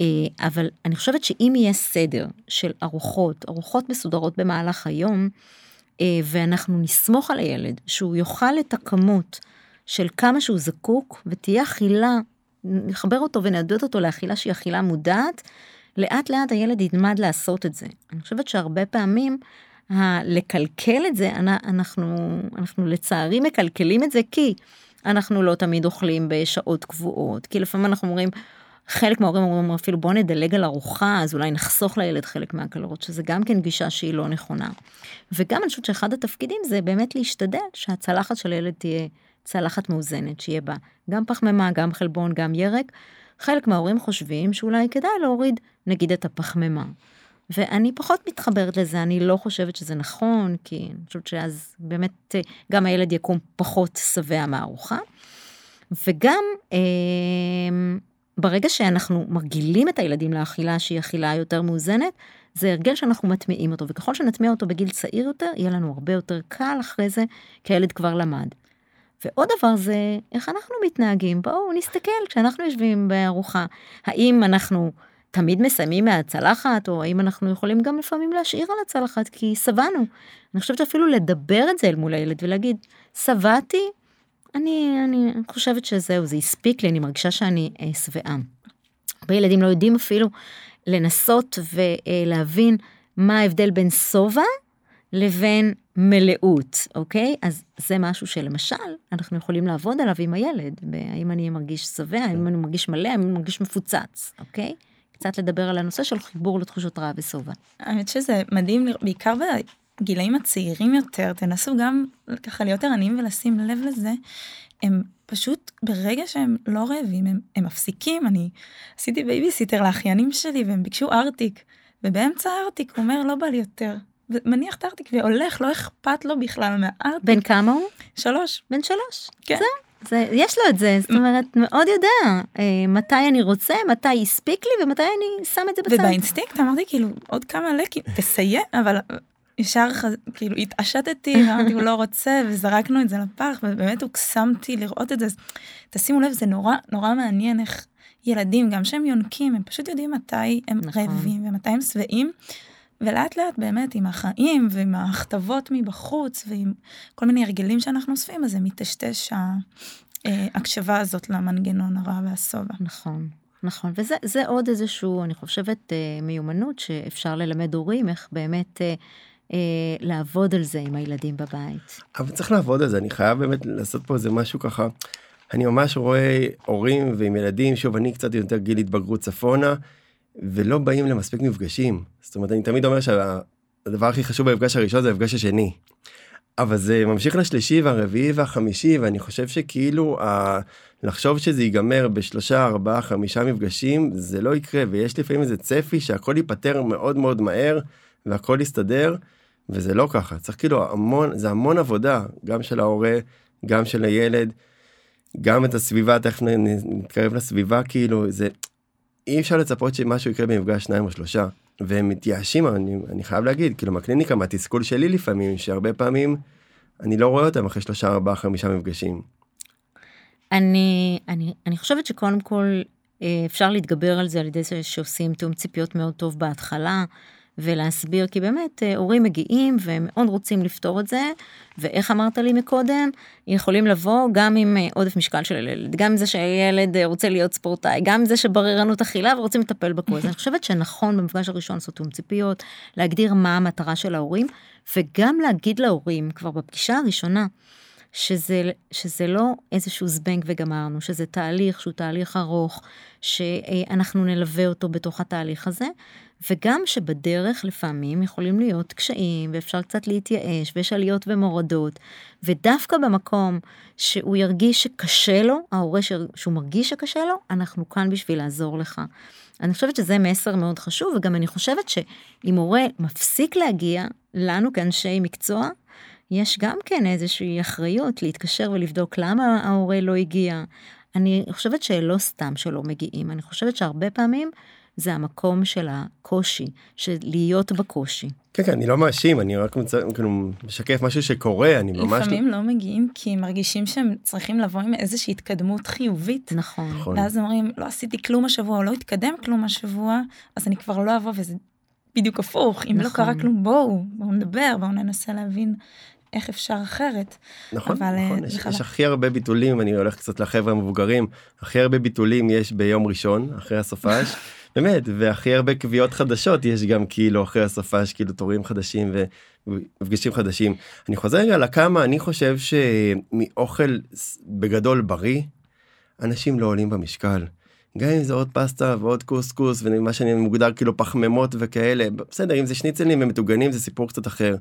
אה, אבל אני חושבת שאם יהיה סדר של ארוחות, ארוחות מסודרות במהלך היום, אה, ואנחנו נסמוך על הילד שהוא יאכל את הכמות של כמה שהוא זקוק ותהיה אכילה, נחבר אותו ונעדוד אותו לאכילה שהיא אכילה מודעת, לאט לאט הילד ילמד לעשות את זה. אני חושבת שהרבה פעמים ה- לקלקל את זה, אנחנו, אנחנו לצערי מקלקלים את זה כי אנחנו לא תמיד אוכלים בשעות קבועות, כי לפעמים אנחנו אומרים, חלק מההורים אומרים אפילו בוא נדלג על ארוחה אז אולי נחסוך לילד חלק מהקלוריות שזה גם כן גישה שהיא לא נכונה. וגם אני חושבת שאחד התפקידים זה באמת להשתדל שהצלחת של הילד תהיה צלחת מאוזנת שיהיה בה גם פחמימה גם חלבון גם ירק. חלק מההורים חושבים שאולי כדאי להוריד נגיד את הפחמימה. ואני פחות מתחברת לזה, אני לא חושבת שזה נכון, כי אני חושבת שאז באמת אה, גם הילד יקום פחות שבע מהארוחה. וגם אה, ברגע שאנחנו מרגילים את הילדים לאכילה שהיא אכילה יותר מאוזנת, זה הרגל שאנחנו מטמיעים אותו, וככל שנטמיע אותו בגיל צעיר יותר, יהיה לנו הרבה יותר קל אחרי זה, כי הילד כבר למד. ועוד דבר זה איך אנחנו מתנהגים, בואו נסתכל כשאנחנו יושבים בארוחה, האם אנחנו תמיד מסיימים מהצלחת, או האם אנחנו יכולים גם לפעמים להשאיר על הצלחת, כי שבענו. אני חושבת שאפילו לדבר את זה אל מול הילד ולהגיד, שבעתי, אני, אני חושבת שזהו, זה הספיק לי, אני מרגישה שאני אה, שבעה. הרבה ילדים לא יודעים אפילו לנסות ולהבין מה ההבדל בין שובע לבין מלאות, אוקיי? אז זה משהו שלמשל, אנחנו יכולים לעבוד עליו עם הילד, האם אני מרגיש שבע, האם אני מרגיש מלא, האם אני מרגיש מפוצץ, אוקיי? קצת לדבר על הנושא של חיבור לתחושות רעב ושובע. האמת שזה מדהים, בעיקר בגילאים הצעירים יותר, תנסו גם ככה להיות ערניים ולשים לב לזה. הם פשוט ברגע שהם לא רעבים הם, הם מפסיקים אני עשיתי בייביסיטר לאחיינים שלי והם ביקשו ארטיק ובאמצע הארטיק הוא אומר לא בא לי יותר ומניח את הארטיק והולך לא אכפת לו בכלל מהארטיק. בן כמה הוא? שלוש. בן שלוש. כן. זהו. זה, יש לו את זה, זאת אומרת, מאוד יודע אה, מתי אני רוצה, מתי הספיק לי ומתי אני שם את זה בצד. ובאינסטינקט אמרתי כאילו עוד כמה ליקים, תסיים, אבל ישר כאילו התעשתתי, ואמרתי הוא לא רוצה, וזרקנו את זה לפח, ובאמת הוקסמתי לראות את זה. תשימו לב, זה נורא נורא מעניין איך ילדים, גם שהם יונקים, הם פשוט יודעים מתי הם נכון. רעבים ומתי הם שבעים. ולאט לאט באמת עם החיים ועם ההכתבות מבחוץ ועם כל מיני הרגלים שאנחנו אוספים אז זה מטשטש ההקשבה הזאת למנגנון הרע והשובע. נכון. נכון וזה עוד איזשהו אני חושבת אה, מיומנות שאפשר ללמד הורים איך באמת אה, אה, לעבוד על זה עם הילדים בבית. אבל צריך לעבוד על זה אני חייב באמת לעשות פה איזה משהו ככה. אני ממש רואה הורים ועם ילדים שוב אני קצת יותר גיל התבגרות צפונה ולא באים למספיק מפגשים. זאת אומרת, אני תמיד אומר שהדבר הכי חשוב במפגש הראשון זה המפגש השני. אבל זה ממשיך לשלישי והרביעי והחמישי ואני חושב שכאילו ה... לחשוב שזה ייגמר בשלושה ארבעה חמישה מפגשים זה לא יקרה ויש לפעמים איזה צפי שהכל ייפתר מאוד מאוד מהר והכל יסתדר וזה לא ככה צריך כאילו המון זה המון עבודה גם של ההורה גם של הילד גם את הסביבה תכף נתקרב לסביבה כאילו זה אי אפשר לצפות שמשהו יקרה במפגש שניים או שלושה והם מתייאשים אני, אני חייב להגיד כאילו מהקליניקה מהתסכול שלי לפעמים שהרבה פעמים אני לא רואה אותם אחרי שלושה ארבעה חמישה מפגשים. אני אני אני חושבת שקודם כל אה, אפשר להתגבר על זה על ידי זה שעושים תיאום ציפיות מאוד טוב בהתחלה ולהסביר כי באמת אה, הורים מגיעים והם מאוד רוצים לפתור את זה ואיך אמרת לי מקודם יכולים לבוא גם עם אה, עודף משקל של הילד גם זה שהילד אה, רוצה להיות ספורטאי גם זה שבררנות אכילה ורוצים לטפל בכל זה אני חושבת שנכון במפגש הראשון לעשות תיאום ציפיות להגדיר מה המטרה של ההורים וגם להגיד להורים כבר בפגישה הראשונה. שזה, שזה לא איזשהו זבנג וגמרנו, שזה תהליך שהוא תהליך ארוך, שאנחנו נלווה אותו בתוך התהליך הזה, וגם שבדרך לפעמים יכולים להיות קשיים ואפשר קצת להתייאש ויש עליות ומורדות ודווקא במקום שהוא ירגיש שקשה לו ההורה שהוא מרגיש שקשה לו אנחנו כאן בשביל לעזור לך. אני חושבת שזה מסר מאוד חשוב וגם אני חושבת שאם הורה מפסיק להגיע לנו כאנשי מקצוע יש גם כן איזושהי אחריות להתקשר ולבדוק למה ההורה לא הגיע. אני חושבת שלא סתם שלא מגיעים אני חושבת שהרבה פעמים זה המקום של הקושי, של להיות בקושי. כן, כן, אני לא מאשים, אני רק מצ... כאילו משקף משהו שקורה, אני ממש... לפעמים לא מגיעים כי הם מרגישים שהם צריכים לבוא עם איזושהי התקדמות חיובית. נכון. נכון. ואז אומרים, לא עשיתי כלום השבוע, או לא התקדם כלום השבוע, אז אני כבר לא אבוא, וזה בדיוק הפוך. אם נכון. לא קרה. כלום, בואו, בואו נדבר, בואו ננסה להבין איך אפשר אחרת. נכון, אבל נכון, אה, יש, יש הכי הרבה ביטולים, אני הולך קצת לחבר'ה המבוגרים, הכי הרבה ביטולים יש ביום ראשון, אחרי הסופש. באמת והכי הרבה קביעות חדשות יש גם כאילו אחרי הסופה כאילו תורים חדשים ומפגשים חדשים. אני חוזר רגע לכמה אני חושב שמאוכל בגדול בריא אנשים לא עולים במשקל. גם אם זה עוד פסטה ועוד קוסקוס ומה שאני מוגדר כאילו פחמימות וכאלה, בסדר, אם זה שניצלים ומטוגנים זה סיפור קצת אחר.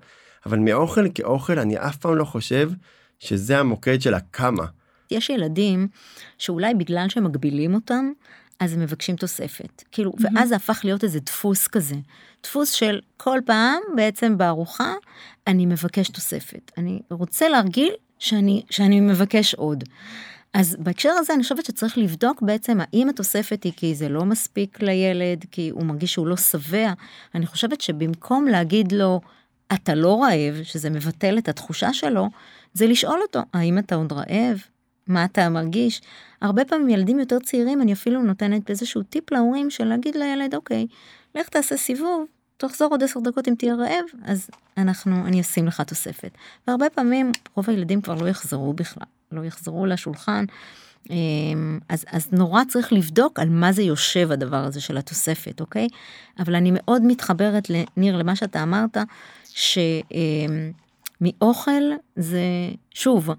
אבל מאוכל כאוכל אני אף פעם לא חושב שזה המוקד של הכמה. יש ילדים שאולי בגלל שמגבילים אותם, אז הם מבקשים תוספת. כאילו, mm-hmm. ואז זה הפך להיות איזה דפוס כזה. דפוס של כל פעם בעצם בארוחה אני מבקש תוספת. אני רוצה להרגיל שאני, שאני מבקש עוד. אז בהקשר הזה אני חושבת שצריך לבדוק בעצם האם התוספת היא כי זה לא מספיק לילד, כי הוא מרגיש שהוא לא שבע. אני חושבת שבמקום להגיד לו, אתה לא רעב, שזה מבטל את התחושה שלו, זה לשאול אותו, האם אתה עוד רעב? מה אתה מרגיש? הרבה פעמים ילדים יותר צעירים, אני אפילו נותנת איזשהו טיפ להורים של להגיד לילד, אוקיי, לך תעשה סיבוב, תחזור עוד עשר דקות אם תהיה רעב, אז אנחנו, אני אשים לך תוספת. והרבה פעמים רוב הילדים כבר לא יחזרו בכלל, לא יחזרו לשולחן. אמ, אז, אז נורא צריך לבדוק על מה זה יושב הדבר הזה של התוספת, אוקיי? אבל אני מאוד מתחברת לניר למה שאתה אמרת, שמאוכל זה, שוב,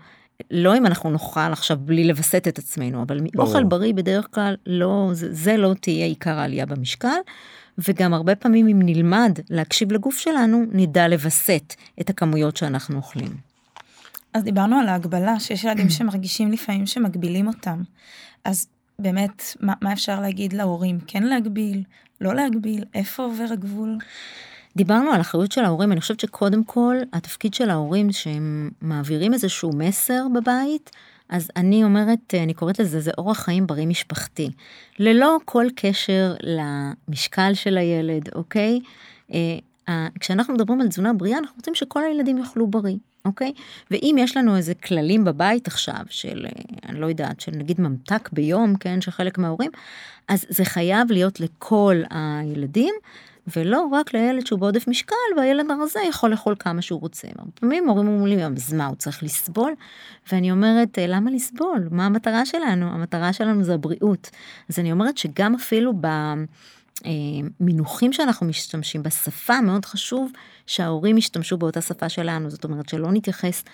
לא אם אנחנו נאכל עכשיו בלי לווסת את עצמנו, אבל מאוכל בריא בדרך כלל לא, זה, זה לא תהיה עיקר העלייה במשקל. וגם הרבה פעמים אם נלמד להקשיב לגוף שלנו, נדע לווסת את הכמויות שאנחנו אוכלים. אז דיברנו על ההגבלה, שיש ילדים שמרגישים לפעמים שמגבילים אותם. אז באמת, מה, מה אפשר להגיד להורים? כן להגביל, לא להגביל, איפה עובר הגבול? דיברנו על אחריות של ההורים, אני חושבת שקודם כל התפקיד של ההורים שהם מעבירים איזשהו מסר בבית, אז אני אומרת, אני קוראת לזה, זה אורח חיים בריא משפחתי. ללא כל קשר למשקל של הילד, אוקיי? אה, כשאנחנו מדברים על תזונה בריאה, אנחנו רוצים שכל הילדים יאכלו בריא, אוקיי? ואם יש לנו איזה כללים בבית עכשיו, של, אה, אני לא יודעת, של נגיד ממתק ביום, כן, של חלק מההורים, אז זה חייב להיות לכל הילדים. ולא רק לילד שהוא בעודף משקל והילד הרזה יכול לאכול כמה שהוא רוצה. לפעמים הורים אומרים לי, אז מה, הוא צריך לסבול? ואני אומרת, אה, למה לסבול? מה המטרה שלנו? המטרה שלנו זה הבריאות. אז אני אומרת שגם אפילו במינוחים אה, שאנחנו משתמשים, בשפה מאוד חשוב שההורים ישתמשו באותה שפה שלנו, זאת אומרת שלא נתייחס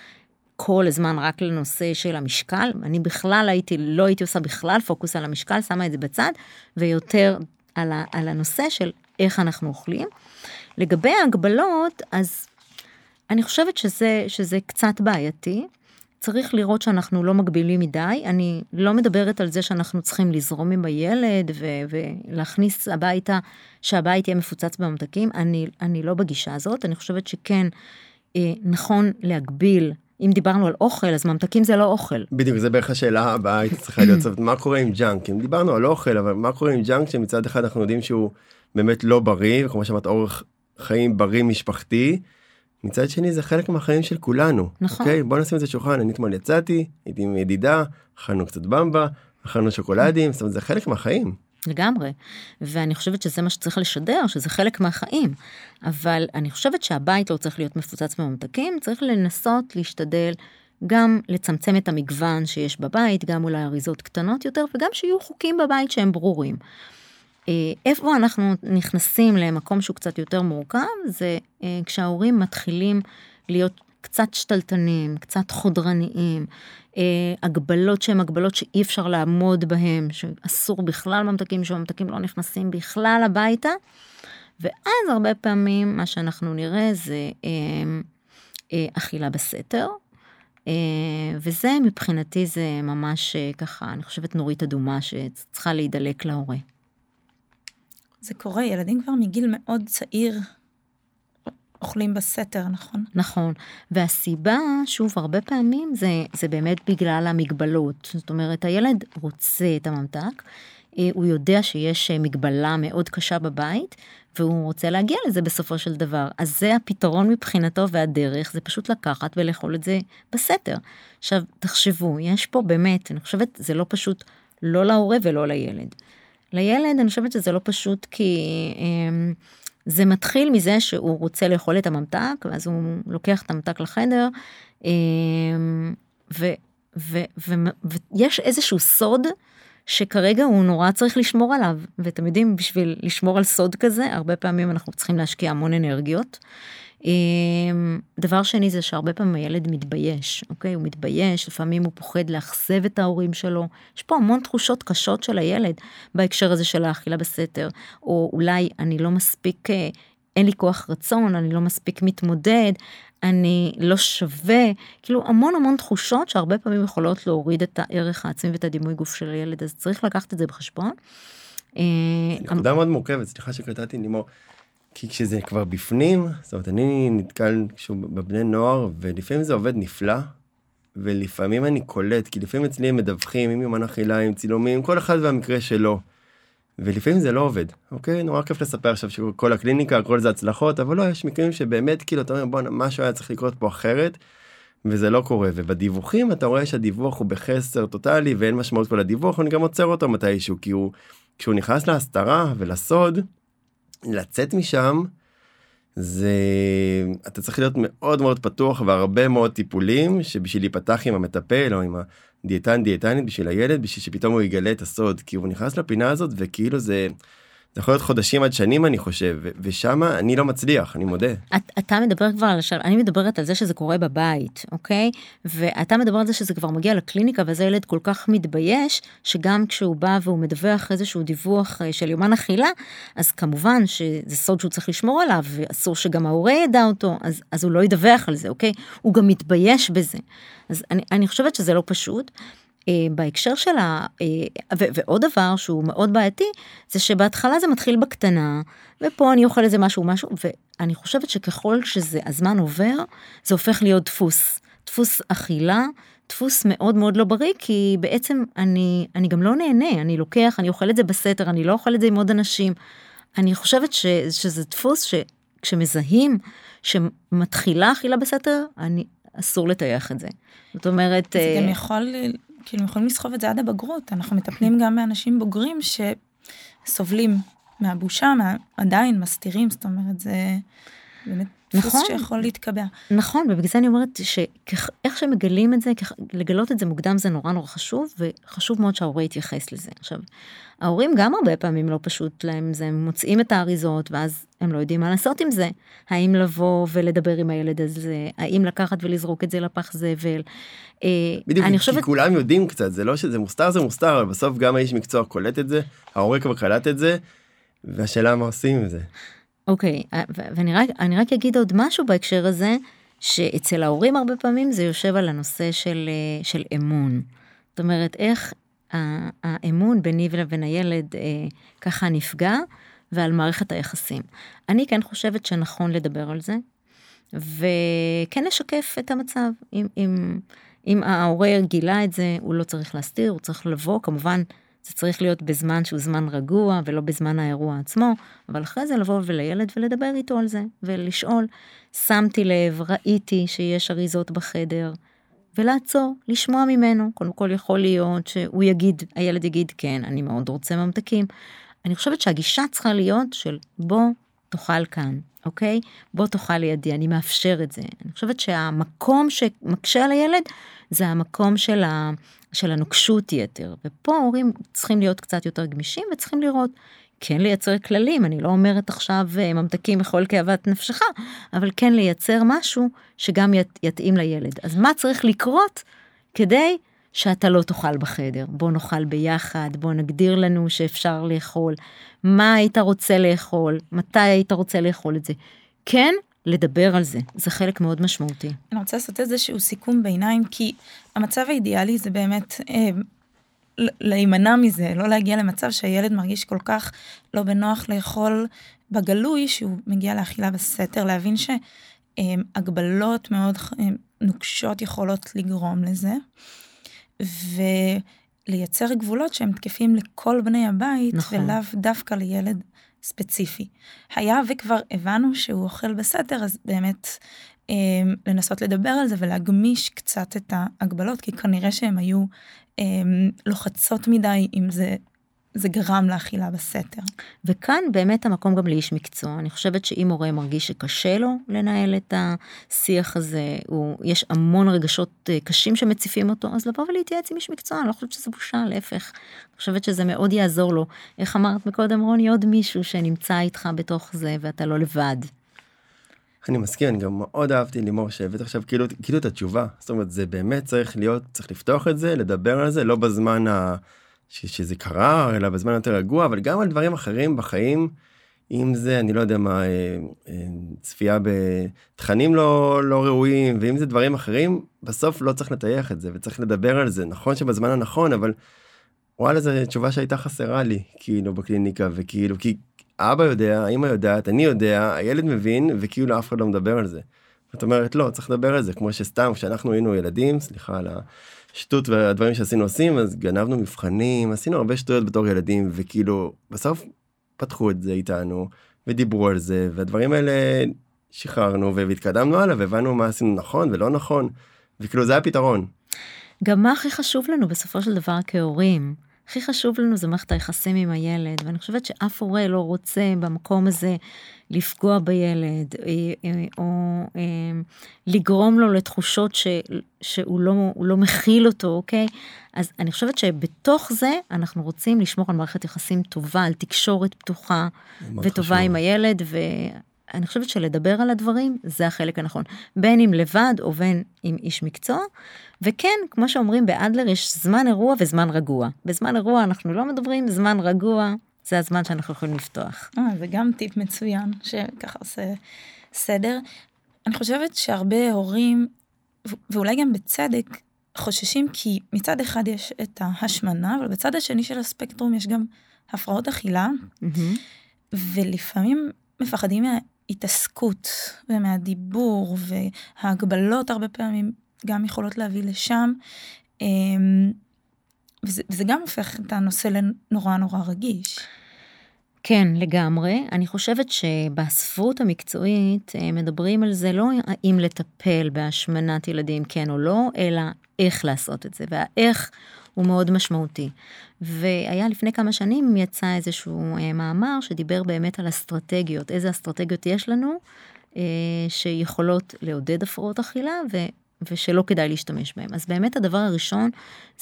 כל הזמן רק לנושא של המשקל, אני בכלל הייתי, לא הייתי עושה בכלל פוקוס על המשקל, שמה את זה בצד, ויותר על, ה, על הנושא של איך אנחנו אוכלים. לגבי ההגבלות, אז אני חושבת שזה, שזה קצת בעייתי. צריך לראות שאנחנו לא מגבילים מדי. אני לא מדברת על זה שאנחנו צריכים לזרום עם הילד ו- ולהכניס הביתה, שהבית יהיה מפוצץ בממתקים. אני, אני לא בגישה הזאת. אני חושבת שכן אה, נכון להגביל אם דיברנו על אוכל אז ממתקים זה לא אוכל. בדיוק זה בערך השאלה הבאה הייתי צריכה להיות זאת מה קורה עם ג'אנק אם דיברנו על אוכל אבל מה קורה עם ג'אנק שמצד אחד אנחנו יודעים שהוא באמת לא בריא וכמו שאמרת אורח חיים בריא משפחתי. מצד שני זה חלק מהחיים של כולנו. נכון. אוקיי בוא נשים את זה שולחן אני אתמול יצאתי הייתי עם ידידה אכלנו קצת במבה אכלנו שוקולדים זאת אומרת זה חלק מהחיים. לגמרי. ואני חושבת שזה מה שצריך לשדר, שזה חלק מהחיים. אבל אני חושבת שהבית לא צריך להיות מפוצץ בממתקים, צריך לנסות להשתדל גם לצמצם את המגוון שיש בבית, גם אולי אריזות קטנות יותר, וגם שיהיו חוקים בבית שהם ברורים. אה, איפה אנחנו נכנסים למקום שהוא קצת יותר מורכב, זה אה, כשההורים מתחילים להיות קצת שתלטנים, קצת חודרניים, אה, הגבלות שהן הגבלות שאי אפשר לעמוד בהן, שאסור בכלל ממתקים, שממתקים לא נכנסים בכלל הביתה. ואז הרבה פעמים מה שאנחנו נראה זה אכילה בסתר. אה, וזה מבחינתי זה ממש אה, ככה, אני חושבת נורית אדומה שצריכה להידלק להורה. זה קורה, ילדים כבר מגיל מאוד צעיר אוכלים בסתר, נכון? נכון, והסיבה, שוב, הרבה פעמים זה, זה באמת בגלל המגבלות. זאת אומרת, הילד רוצה את הממתק, אה, הוא יודע שיש אה, מגבלה מאוד קשה בבית, והוא רוצה להגיע לזה בסופו של דבר. אז זה הפתרון מבחינתו והדרך, זה פשוט לקחת ולאכול את זה בסתר. עכשיו, תחשבו, יש פה באמת, אני חושבת, זה לא פשוט לא להורה ולא לילד. לילד, אני חושבת שזה לא פשוט כי... אה, זה מתחיל מזה שהוא רוצה לאכול את הממתק, ואז הוא לוקח את הממתק לחדר, אמ, ויש איזשהו סוד שכרגע הוא נורא צריך לשמור עליו, ואתם יודעים, בשביל לשמור על סוד כזה, הרבה פעמים אנחנו צריכים להשקיע המון אנרגיות. אמ, דבר שני זה שהרבה פעמים הילד מתבייש, אוקיי? הוא מתבייש, לפעמים הוא פוחד לאכזב את ההורים שלו. יש פה המון תחושות קשות של הילד בהקשר הזה של האכילה בסתר, או אולי אני לא מספיק, אה, אין לי כוח רצון, אני לא מספיק מתמודד, אני לא שווה, כאילו המון המון תחושות שהרבה פעמים יכולות להוריד את הערך העצמי ואת הדימוי גוף של הילד, אז צריך לקחת את זה בחשבון. אה, נקודה מאוד מורכבת, סליחה שקטעתי לימור. כי כשזה כבר בפנים, זאת אומרת, אני נתקל בבני נוער, ולפעמים זה עובד נפלא, ולפעמים אני קולט, כי לפעמים אצלי הם מדווחים עם יומן אכילה, עם צילומים, כל אחד והמקרה שלו. ולפעמים זה לא עובד, אוקיי? נורא כיף לספר עכשיו שכל הקליניקה, הכל זה הצלחות, אבל לא, יש מקרים שבאמת, כאילו, אתה אומר, בואנה, משהו היה צריך לקרות פה אחרת, וזה לא קורה. ובדיווחים אתה רואה שהדיווח הוא בחסר טוטאלי, ואין משמעות פה לדיווח, אני גם עוצר אותו מתישהו, כי הוא, כשהוא נכנס להסתרה ולסוד, לצאת משם זה אתה צריך להיות מאוד מאוד פתוח והרבה מאוד טיפולים שבשביל להיפתח עם המטפל או עם הדיאטן דיאטנית בשביל הילד בשביל שפתאום הוא יגלה את הסוד כי הוא נכנס לפינה הזאת וכאילו זה זה יכול להיות חודשים עד שנים אני חושב ושם אני לא מצליח אני מודה. את, אתה מדבר כבר על השאלה אני מדברת על זה שזה קורה בבית אוקיי ואתה מדבר על זה שזה כבר מגיע לקליניקה וזה ילד כל כך מתבייש שגם כשהוא בא והוא מדווח איזשהו דיווח אה, של יומן אכילה אז כמובן שזה סוד שהוא צריך לשמור עליו ואסור שגם ההורה ידע אותו אז אז הוא לא ידווח על זה אוקיי הוא גם מתבייש בזה אז אני, אני חושבת שזה לא פשוט. אה, בהקשר של ה... אה, ועוד דבר שהוא מאוד בעייתי, זה שבהתחלה זה מתחיל בקטנה, ופה אני אוכל איזה משהו משהו, ואני חושבת שככל שזה הזמן עובר, זה הופך להיות דפוס. דפוס אכילה, דפוס מאוד מאוד לא בריא, כי בעצם אני, אני גם לא נהנה, אני לוקח, אני אוכל את זה בסתר, אני לא אוכל את זה עם עוד אנשים. אני חושבת ש, שזה דפוס שכשמזהים שמתחילה אכילה בסתר, אני, אסור לטייח את זה. זאת אומרת... זה גם אה, יכול כאילו יכולים לסחוב את זה עד הבגרות. אנחנו מטפלים גם באנשים בוגרים שסובלים מהבושה מה, עדיין מסתירים זאת אומרת זה באמת נכון שיכול להתקבע נכון ובגלל זה אני אומרת שאיך שמגלים את זה לגלות את זה מוקדם זה נורא נורא חשוב וחשוב מאוד שההורה יתייחס לזה עכשיו. ההורים גם הרבה פעמים לא פשוט להם זה הם מוצאים את האריזות ואז הם לא יודעים מה לעשות עם זה האם לבוא ולדבר עם הילד הזה האם לקחת ולזרוק את זה לפח זבל. אה, בדיוק אני חושבת כי כולם יודעים קצת זה לא שזה מוסתר זה מוסתר אבל בסוף גם האיש מקצוע קולט את זה ההורה כבר קלט את זה והשאלה מה עושים עם זה. אוקיי אה, ואני רק רק אגיד עוד משהו בהקשר הזה שאצל ההורים הרבה פעמים זה יושב על הנושא של אה, של אמון. זאת אומרת איך האמון ביני לבין הילד אה, ככה נפגע ועל מערכת היחסים. אני כן חושבת שנכון לדבר על זה וכן לשקף את המצב אם אם אם ההורה גילה את זה הוא לא צריך להסתיר הוא צריך לבוא כמובן זה צריך להיות בזמן שהוא זמן רגוע ולא בזמן האירוע עצמו, אבל אחרי זה לבוא ולילד ולדבר איתו על זה, ולשאול, שמתי לב, ראיתי שיש אריזות בחדר, ולעצור, לשמוע ממנו. קודם כל יכול להיות שהוא יגיד, הילד יגיד, כן, אני מאוד רוצה ממתקים. אני חושבת שהגישה צריכה להיות של בוא תאכל כאן, אוקיי? בוא תאכל לידי, אני מאפשר את זה. אני חושבת שהמקום שמקשה על הילד זה המקום של, ה, של הנוקשות יתר. ופה ההורים צריכים להיות קצת יותר גמישים וצריכים לראות, כן לייצר כללים, אני לא אומרת עכשיו אה, ממתקים מכל כאוות נפשך, אבל כן לייצר משהו שגם ית, יתאים לילד. אז מה צריך לקרות כדי שאתה לא תאכל בחדר? בוא נאכל ביחד, בוא נגדיר לנו שאפשר לאכול, מה היית רוצה לאכול, מתי היית רוצה לאכול את זה. כן, לדבר על זה, זה חלק מאוד משמעותי. אני רוצה לעשות איזשהו סיכום ביניים, כי המצב האידיאלי זה באמת אה, להימנע מזה, לא להגיע למצב שהילד מרגיש כל כך לא בנוח לאכול בגלוי, שהוא מגיע לאכילה בסתר, להבין שהגבלות מאוד אה, נוקשות יכולות לגרום לזה. ולייצר גבולות שהם תקפים לכל בני הבית, נכון. ולאו דווקא לילד ספציפי. היה וכבר הבנו שהוא אוכל בסתר, אז באמת אה, לנסות לדבר על זה ולהגמיש קצת את ההגבלות, כי כנראה שהם היו אה, לוחצות מדי אם זה זה גרם לאכילה בסתר. וכאן באמת המקום גם לאיש מקצוע. אני חושבת שאם הורה מרגיש שקשה לו לנהל את השיח הזה, הוא, יש המון רגשות אה, קשים שמציפים אותו, אז לבוא ולהתייעץ עם איש מקצוע, אני לא חושבת שזה בושה, להפך. אני חושבת שזה מאוד יעזור לו. איך אמרת מקודם רוני, עוד מישהו שנמצא איתך בתוך זה ואתה לא לבד. אני מסכים, אני גם מאוד אהבתי לימור שהבאת עכשיו כאילו, כאילו את התשובה. זאת אומרת, זה באמת צריך להיות, צריך לפתוח את זה, לדבר על זה, לא בזמן ה... ש, שזה קרה, אלא בזמן יותר רגוע, אבל גם על דברים אחרים בחיים, אם זה, אני לא יודע מה, אה, אה, צפייה בתכנים לא, לא ראויים, ואם זה דברים אחרים, בסוף לא צריך לטייח את זה, וצריך לדבר על זה. נכון שבזמן הנכון, אבל וואלה, זו תשובה שהייתה חסרה לי, כאילו, בקליניקה, וכאילו, כי אבא יודע, אמא יודעת, אני יודע, הילד מבין, וכאילו אף אחד לא מדבר על זה. זאת אומרת, לא, צריך לדבר על זה, כמו שסתם, כשאנחנו היינו ילדים, סליחה על השטות והדברים שעשינו עושים, אז גנבנו מבחנים, עשינו הרבה שטויות בתור ילדים, וכאילו, בסוף פתחו את זה איתנו, ודיברו על זה, והדברים האלה שחררנו, והתקדמנו הלאה, והבנו מה עשינו נכון ולא נכון, וכאילו זה הפתרון. גם מה הכי חשוב לנו בסופו של דבר כהורים. הכי חשוב לנו זה מערכת היחסים עם הילד, ואני חושבת שאף הורה לא רוצה במקום הזה לפגוע בילד, אה, אה, או אה, לגרום לו לתחושות ש, שהוא לא, לא מכיל אותו, אוקיי? אז אני חושבת שבתוך זה אנחנו רוצים לשמור על מערכת יחסים טובה, על תקשורת פתוחה וטובה חשוב. עם הילד, ו... אני חושבת שלדבר על הדברים זה החלק הנכון, בין אם לבד או בין עם איש מקצוע, וכן, כמו שאומרים באדלר, יש זמן אירוע וזמן רגוע. בזמן אירוע אנחנו לא מדברים, זמן רגוע זה הזמן שאנחנו יכולים לפתוח. אה, זה גם טיפ מצוין, שככה עושה סדר. אני חושבת שהרבה הורים, ואולי גם בצדק, חוששים כי מצד אחד יש את ההשמנה, אבל בצד השני של הספקטרום יש גם הפרעות אכילה, mm-hmm. ולפעמים מפחדים מההתעסקות ומהדיבור וההגבלות הרבה פעמים גם יכולות להביא לשם. אמ, וזה, וזה גם הופך את הנושא לנורא נורא רגיש. כן, לגמרי. אני חושבת שבספרות המקצועית אה, מדברים על זה לא האם לטפל בהשמנת ילדים כן או לא, אלא איך לעשות את זה, והאיך הוא מאוד משמעותי. והיה לפני כמה שנים יצא איזשהו אה, מאמר שדיבר באמת על אסטרטגיות, איזה אסטרטגיות יש לנו אה, שיכולות לעודד הפרעות אכילה ושלא כדאי להשתמש בהם. אז באמת הדבר הראשון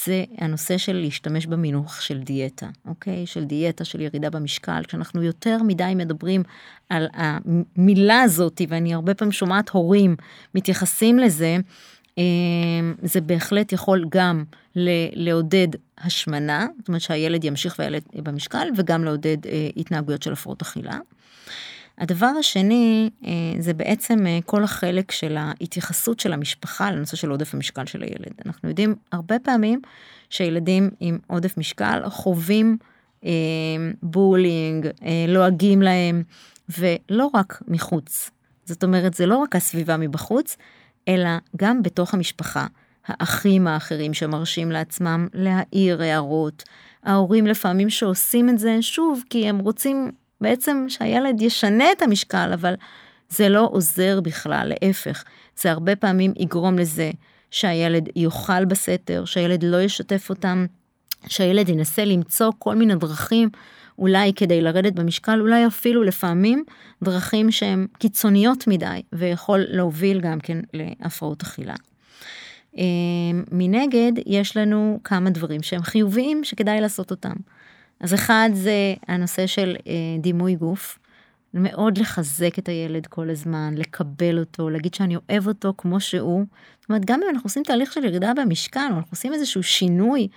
זה הנושא של להשתמש במינוח של דיאטה, אוקיי? של דיאטה, של ירידה במשקל. כשאנחנו יותר מדי מדברים על המילה הזאת, ואני הרבה פעמים שומעת הורים מתייחסים לזה, זה בהחלט יכול גם לעודד השמנה, זאת אומרת שהילד ימשיך ויעלה במשקל, וגם לעודד אה, התנהגויות של הפרעות אכילה. הדבר השני אה, זה בעצם אה, כל החלק של ההתייחסות של המשפחה לנושא של עודף המשקל של הילד. אנחנו יודעים הרבה פעמים שילדים עם עודף משקל חווים אה, בולינג, לועגים להם, ולא רק מחוץ. זאת אומרת, זה לא רק הסביבה מבחוץ, אלא גם בתוך המשפחה. האחים האחרים שמרשים לעצמם להעיר הערות, ההורים לפעמים שעושים את זה שוב כי הם רוצים בעצם שהילד ישנה את המשקל, אבל זה לא עוזר בכלל, להפך, זה הרבה פעמים יגרום לזה שהילד יאכל בסתר, שהילד לא ישתף אותם, שהילד ינסה למצוא כל מיני דרכים, אולי כדי לרדת במשקל, אולי אפילו לפעמים דרכים שהן קיצוניות מדי, ויכול להוביל גם כן להפרעות אכילה. אה, מנגד, יש לנו כמה דברים שהם חיוביים שכדאי לעשות אותם. אז אחד זה הנושא של אה, דימוי גוף. מאוד לחזק את הילד כל הזמן, לקבל אותו, להגיד שאני אוהב אותו כמו שהוא. זאת אומרת, גם אם אנחנו עושים תהליך של ירידה במשקל, או אנחנו עושים איזשהו שינוי,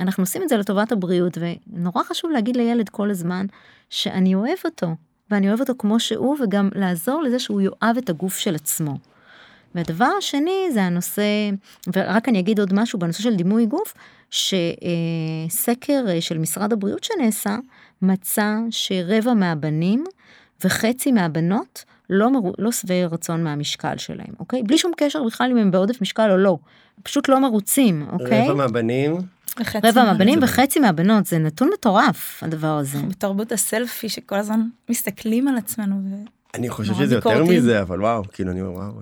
אנחנו עושים את זה לטובת הבריאות, ונורא חשוב להגיד לילד כל הזמן שאני אוהב אותו, ואני אוהב אותו כמו שהוא, וגם לעזור לזה שהוא יאהב את הגוף של עצמו. והדבר השני זה הנושא, ורק אני אגיד עוד משהו בנושא של דימוי גוף, שסקר של משרד הבריאות שנעשה, מצא שרבע מהבנים וחצי מהבנות לא, מר... לא שבעי רצון מהמשקל שלהם, אוקיי? בלי שום קשר בכלל אם הם בעודף משקל או לא, פשוט לא מרוצים, אוקיי? רבע מהבנים? רבע מהבנים וחצי מהבנות, זה נתון מטורף הדבר הזה. בתרבות הסלפי שכל הזמן מסתכלים על עצמנו. ו... אני חושב שזה יותר מזה, אבל וואו, כאילו אני אומר וואו.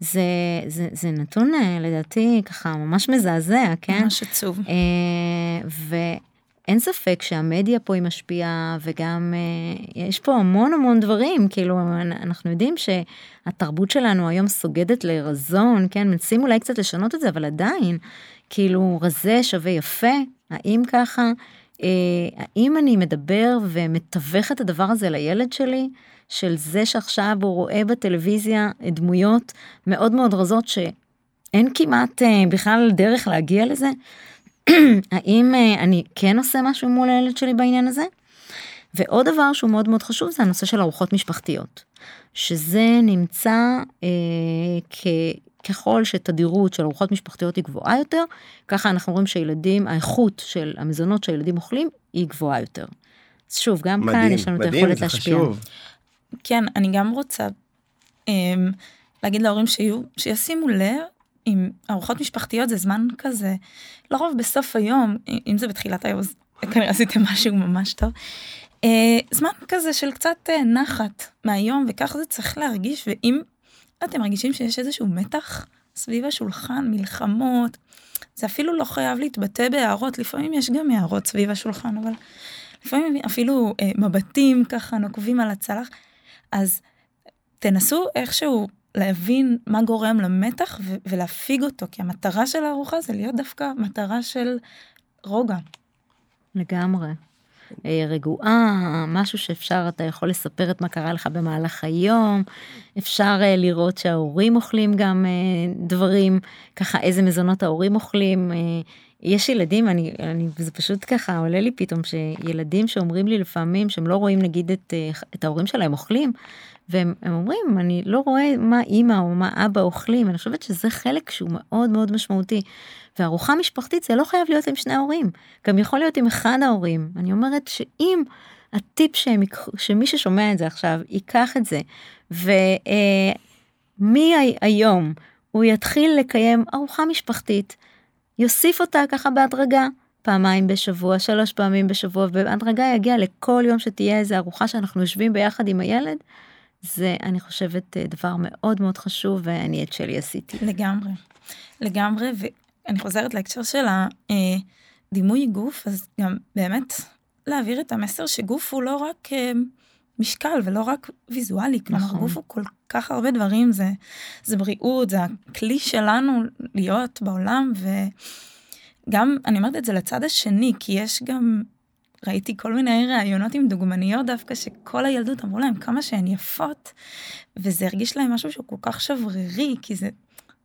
זה, זה, זה נתון אה, לדעתי ככה ממש מזעזע, כן? ממש עצוב. אה, ואין ספק שהמדיה פה היא משפיעה וגם אה, יש פה המון המון דברים, כאילו אנחנו יודעים שהתרבות שלנו היום סוגדת לרזון, כן? מנסים אולי קצת לשנות את זה, אבל עדיין, כאילו רזה שווה יפה, האם ככה? האם אני מדבר ומתווך את הדבר הזה לילד שלי, של זה שעכשיו הוא רואה בטלוויזיה דמויות מאוד מאוד רזות שאין כמעט בכלל דרך להגיע לזה? האם אני כן עושה משהו מול הילד שלי בעניין הזה? ועוד דבר שהוא מאוד מאוד חשוב זה הנושא של ארוחות משפחתיות, שזה נמצא אה, כ... ככל שתדירות של ארוחות משפחתיות היא גבוהה יותר, ככה אנחנו רואים שילדים, האיכות של המזונות שהילדים אוכלים היא גבוהה יותר. אז שוב, גם מדהים, כאן יש לנו מדהים, את היכולת להשפיע. חשוב. כן, אני גם רוצה um, להגיד להורים שיהיו, שישימו לב, אם ארוחות משפחתיות זה זמן כזה, לרוב בסוף היום, אם זה בתחילת היום, אז כנראה עשיתם משהו ממש טוב. Uh, זמן כזה של קצת uh, נחת מהיום, וכך זה צריך להרגיש, ואם אתם מרגישים שיש איזשהו מתח סביב השולחן, מלחמות, זה אפילו לא חייב להתבטא בהערות, לפעמים יש גם הערות סביב השולחן, אבל לפעמים אפילו אה, מבטים ככה נוקבים על הצלח, אז תנסו איכשהו להבין מה גורם למתח ו- ולהפיג אותו, כי המטרה של הארוחה זה להיות דווקא מטרה של רוגע. לגמרי. אה, רגועה, משהו שאפשר, אתה יכול לספר את מה קרה לך במהלך היום, אפשר אה, לראות שההורים אוכלים גם אה, דברים, ככה איזה מזונות ההורים אוכלים. יש ילדים, אני, אני, זה פשוט ככה עולה לי פתאום שילדים שאומרים לי לפעמים שהם לא רואים נגיד את, את ההורים שלהם אוכלים, והם אומרים אני לא רואה מה אימא או מה אבא אוכלים, אני חושבת שזה חלק שהוא מאוד מאוד משמעותי. וארוחה משפחתית זה לא חייב להיות עם שני ההורים, גם יכול להיות עם אחד ההורים. אני אומרת שאם הטיפ שהם, שמי ששומע את זה עכשיו ייקח את זה, ומהיום אה, הוא יתחיל לקיים ארוחה משפחתית, יוסיף אותה ככה בהדרגה. פעמיים בשבוע, שלוש פעמים בשבוע, ובהדרגה יגיע לכל יום שתהיה איזה ארוחה שאנחנו יושבים ביחד עם הילד, זה אני חושבת אה, דבר מאוד מאוד חשוב ואני את שלי עשיתי. לגמרי, לגמרי, אני חוזרת להקשר של הדימוי גוף, אז גם באמת להעביר את המסר שגוף הוא לא רק אה, משקל ולא רק ויזואלי, כלומר נכון. גוף הוא כל כך הרבה דברים, זה, זה בריאות, זה הכלי שלנו להיות בעולם, וגם, אני אומרת את זה לצד השני, כי יש גם, ראיתי כל מיני ראיונות עם דוגמניות דווקא, שכל הילדות אמרו להם כמה שהן יפות, וזה הרגיש להם משהו שהוא כל כך שברירי, כי זה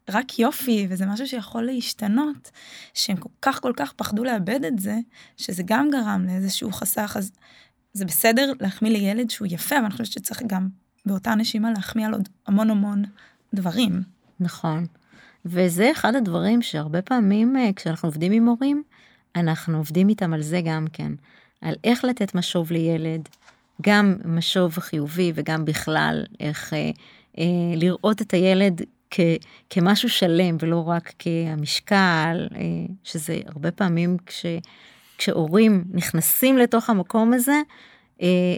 רק יופי, וזה משהו שיכול להשתנות, שהם כל כך כל כך פחדו לאבד את זה, שזה גם גרם לאיזשהו חסך, אז זה בסדר להחמיא לילד שהוא יפה, אבל אני חושבת שצריך גם באותה נשימה להחמיא על עוד המון המון דברים. נכון. וזה אחד הדברים שהרבה פעמים אה, כשאנחנו עובדים עם הורים, אנחנו עובדים איתם על זה גם כן, על איך לתת משוב לילד, גם משוב חיובי וגם בכלל איך אה, אה, לראות את הילד כ, כמשהו שלם ולא רק כהמשקל, אה, שזה הרבה פעמים כש, כשהורים נכנסים לתוך המקום הזה, אה,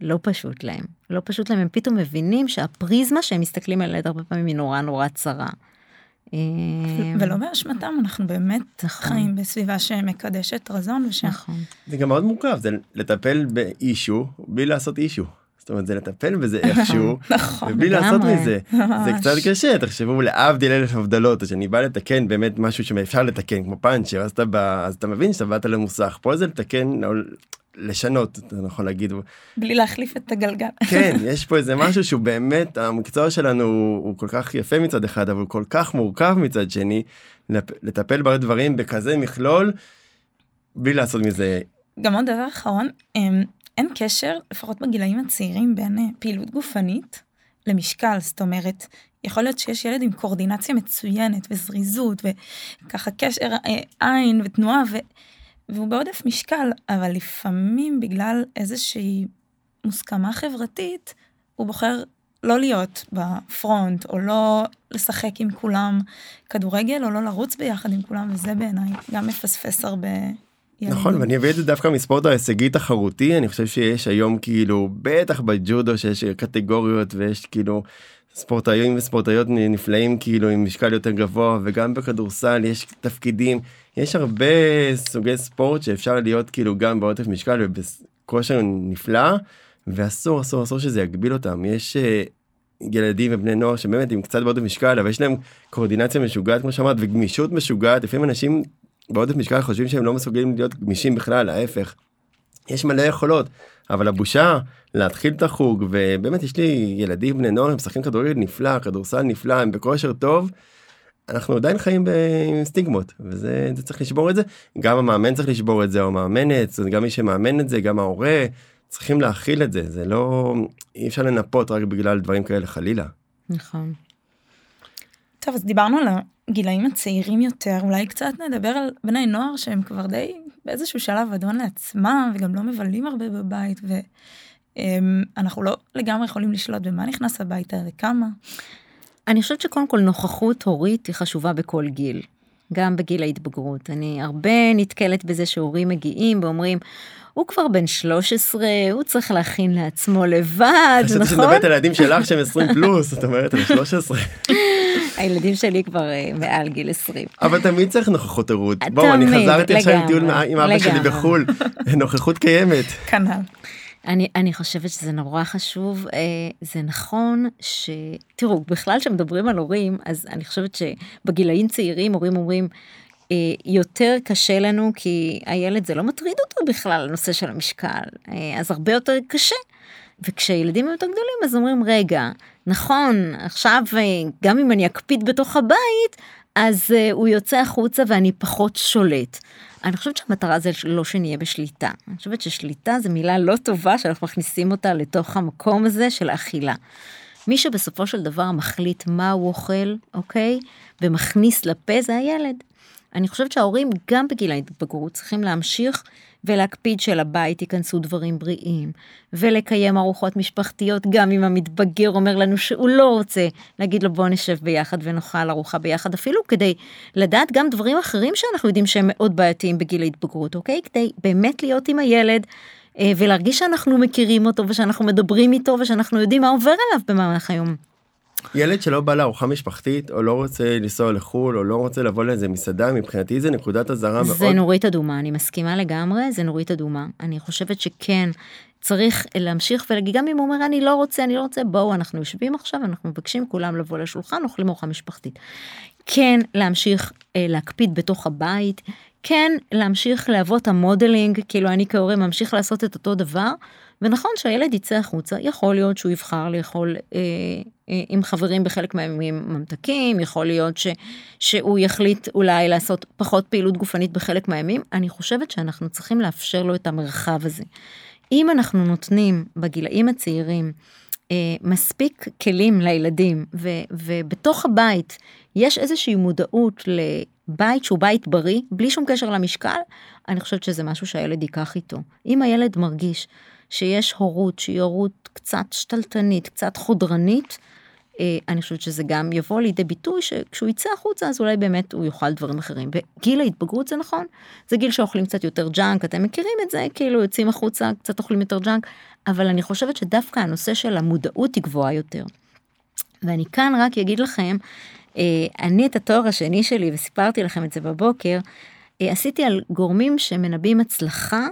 לא פשוט להם. לא פשוט להם, הם פתאום מבינים שהפריזמה שהם מסתכלים על ילד הרבה פעמים היא נורא נורא צרה. אה, ולא באשמתם, אנחנו באמת נכון. חיים בסביבה שמקדשת רזון ושם. נכון. זה גם מאוד מורכב, זה לטפל באישו בלי לעשות אישו. זאת אומרת זה לטפל בזה איכשהו נכון, ובלי לעשות מזה זה קצת קשה תחשבו להבדיל אלף הבדלות שאני בא לתקן באמת משהו שאפשר לתקן כמו פאנצ'ר אז אתה בא אז אתה מבין שאתה באת למוסך פה זה לתקן לשנות אתה יכול להגיד. בלי להחליף את הגלגל. כן יש פה איזה משהו שהוא באמת המקצוע שלנו הוא, הוא כל כך יפה מצד אחד אבל הוא כל כך מורכב מצד שני לטפל בדברים בכזה מכלול בלי לעשות מזה. גם עוד דבר אחרון אמ, אין קשר, לפחות בגילאים הצעירים, בין אה, פעילות גופנית למשקל, זאת אומרת, יכול להיות שיש ילד עם קואורדינציה מצוינת וזריזות וככה קשר אה, עין ותנועה ו... והוא בעודף משקל, אבל לפעמים בגלל איזושהי מוסכמה חברתית, הוא בוחר לא להיות בפרונט, או לא לשחק עם כולם כדורגל, או לא לרוץ ביחד עם כולם, וזה בעיניי גם מפספס הרבה נכון ואני אביא את זה דווקא מספורט ההישגי תחרותי. אני חושב שיש היום כאילו בטח בג'ודו שיש קטגוריות ויש כאילו ספורטאים וספורטאיות נפלאים כאילו עם משקל יותר גבוה וגם בכדורסל יש תפקידים. יש הרבה סוגי ספורט שאפשר להיות כאילו גם בעוטף משקל ובכושר נפלא ואסור אסור אסור שזה יגביל אותם. יש uh, ילדים ובני נוער שבאמת עם קצת בעודף משקל אבל יש להם קואורדינציה משוגעת כמו שאמרת וגמישות משוגעת. לפעמים אנשים בעודף משקל חושבים שהם לא מסוגלים להיות גמישים בכלל, ההפך. יש מלא יכולות, אבל הבושה להתחיל את החוג, ובאמת יש לי ילדים בני נוער, הם משחקים כדורגל נפלא, כדורסל נפלא, הם בכושר טוב. אנחנו עדיין חיים בסטיגמות וזה צריך לשבור את זה גם המאמן צריך לשבור את זה או מאמנת גם מי שמאמן את זה גם ההורה צריכים להכיל את זה זה לא אי אפשר לנפות רק בגלל דברים כאלה חלילה. נכון. טוב אז דיברנו על הגילאים הצעירים יותר אולי קצת נדבר על בני נוער שהם כבר די באיזשהו שלב אדון לעצמם וגם לא מבלים הרבה בבית ואנחנו לא לגמרי יכולים לשלוט במה נכנס הביתה וכמה. אני חושבת שקודם כל נוכחות הורית היא חשובה בכל גיל. גם בגיל ההתבגרות. אני הרבה נתקלת בזה שהורים מגיעים ואומרים, הוא כבר בן 13, הוא צריך להכין לעצמו לבד, נכון? חשבתי שמדברת על הילדים שלך שהם 20 פלוס, את אומרת על 13. הילדים שלי כבר uh, מעל גיל 20. אבל תמיד צריך נוכחות הורות. בואו, אני חזרתי עכשיו עם טיול עם אבא שלי בחו"ל, נוכחות קיימת. כנ"ל. אני, אני חושבת שזה נורא חשוב, אה, זה נכון ש... תראו, בכלל כשמדברים על הורים, אז אני חושבת שבגילאים צעירים הורים אומרים, אה, יותר קשה לנו כי הילד זה לא מטריד אותו בכלל הנושא של המשקל, אה, אז הרבה יותר קשה. וכשילדים יותר גדולים אז אומרים רגע נכון עכשיו גם אם אני אקפיד בתוך הבית אז הוא יוצא החוצה ואני פחות שולט. אני חושבת שהמטרה זה לא שנהיה בשליטה. אני חושבת ששליטה זה מילה לא טובה שאנחנו מכניסים אותה לתוך המקום הזה של אכילה. מי שבסופו של דבר מחליט מה הוא אוכל, אוקיי? ומכניס לפה זה הילד. אני חושבת שההורים גם בגיל ההתבגרות צריכים להמשיך ולהקפיד שלבית ייכנסו דברים בריאים, ולקיים ארוחות משפחתיות גם אם המתבגר אומר לנו שהוא לא רוצה, להגיד לו בוא נשב ביחד ונאכל ארוחה ביחד, אפילו כדי לדעת גם דברים אחרים שאנחנו יודעים שהם מאוד בעייתיים בגיל ההתבגרות, אוקיי? כדי באמת להיות עם הילד. אה, ולהרגיש שאנחנו מכירים אותו ושאנחנו מדברים איתו ושאנחנו יודעים מה עובר עליו במהלך היום. ילד שלא בא לארוחה משפחתית או לא רוצה לנסוע לחו"ל או לא רוצה לבוא לאיזה מסעדה מבחינתי זה נקודת אזהרה מאוד. זה נורית אדומה אני מסכימה לגמרי זה נורית אדומה אני חושבת שכן צריך להמשיך ולהגיד גם אם הוא אומר אני לא רוצה אני לא רוצה בואו אנחנו יושבים עכשיו אנחנו מבקשים כולם לבוא לשולחן אוכלים ארוחה משפחתית. כן להמשיך אה, להקפיד בתוך הבית כן להמשיך להוות המודלינג כאילו אני כהורה ממשיך לעשות את אותו דבר ונכון שהילד יצא החוצה, יכול להיות שהוא יבחר לאכול אה, אה, עם חברים בחלק מהימים ממתקים, יכול להיות ש, שהוא יחליט אולי לעשות פחות פעילות גופנית בחלק מהימים, אני חושבת שאנחנו צריכים לאפשר לו את המרחב הזה. אם אנחנו נותנים בגילאים הצעירים אה, מספיק כלים לילדים ו, ובתוך הבית יש איזושהי מודעות לבית שהוא בית בריא בלי שום קשר למשקל, אני חושבת שזה משהו שהילד ייקח איתו. אם הילד מרגיש שיש הורות שהיא הורות קצת שתלטנית, קצת חודרנית, אה, אני חושבת שזה גם יבוא לידי ביטוי שכשהוא יצא החוצה אז אולי באמת הוא יאכל דברים אחרים. בגיל ההתבגרות זה נכון, זה גיל שאוכלים קצת יותר ג'אנק, אתם מכירים את זה, כאילו יוצאים החוצה, קצת אוכלים יותר ג'אנק, אבל אני חושבת שדווקא הנושא של המודעות היא גבוהה יותר. ואני כאן רק אגיד לכם, אה, אני את התואר השני שלי, וסיפרתי לכם את זה בבוקר, אה, עשיתי על גורמים שמנבאים הצלחה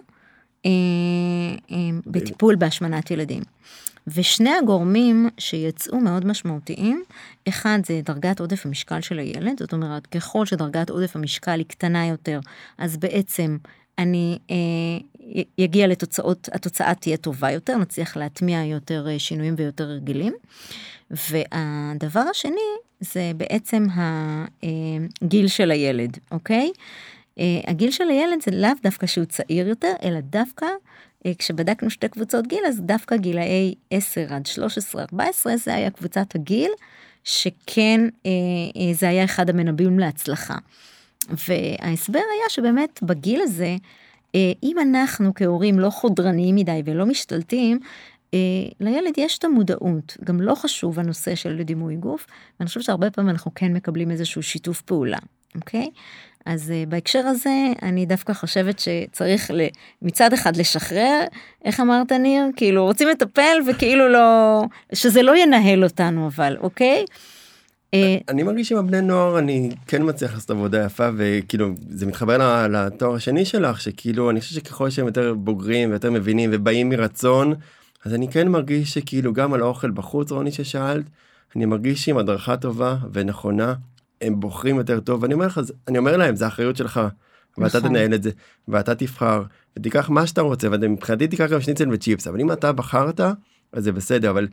בטיפול בהשמנת ילדים. ושני הגורמים שיצאו מאוד משמעותיים, אחד זה דרגת עודף המשקל של הילד, זאת אומרת ככל שדרגת עודף המשקל היא קטנה יותר, אז בעצם אני אה, יגיע לתוצאות, התוצאה תהיה טובה יותר, נצליח להטמיע יותר אה, שינויים ויותר רגילים. והדבר השני זה בעצם הגיל של הילד, אוקיי? Uh, הגיל של הילד זה לאו דווקא שהוא צעיר יותר, אלא דווקא uh, כשבדקנו שתי קבוצות גיל, אז דווקא גילאי 10 עד 13-14 זה היה קבוצת הגיל, שכן uh, uh, זה היה אחד המנבאים להצלחה. וההסבר היה שבאמת בגיל הזה, uh, אם אנחנו כהורים לא חודרניים מדי ולא משתלטים, Uh, לילד יש את המודעות, גם לא חשוב הנושא של דימוי גוף, ואני חושבת שהרבה פעמים אנחנו כן מקבלים איזשהו שיתוף פעולה, אוקיי? אז uh, בהקשר הזה אני דווקא חושבת שצריך מצד אחד לשחרר איך אמרת ניר כאילו רוצים לטפל וכאילו לא שזה לא ינהל אותנו אבל אוקיי. אה, אני מרגיש עם הבני נוער אני כן מצליח לעשות עבודה יפה וכאילו זה מתחבר לתואר השני שלך שכאילו אני חושב שככל שהם יותר בוגרים ויותר מבינים ובאים מרצון אז אני כן מרגיש שכאילו גם על האוכל בחוץ רוני ששאלת אני מרגיש עם הדרכה טובה ונכונה הם בוחרים יותר טוב אני אומר לך אני אומר להם זה אחריות שלך ואתה נכון. תנהל את זה, ואתה תבחר, ותיקח מה שאתה רוצה, ומבחינתי תיקח גם שניצל וצ'יפס, אבל אם אתה בחרת, אז זה בסדר, אבל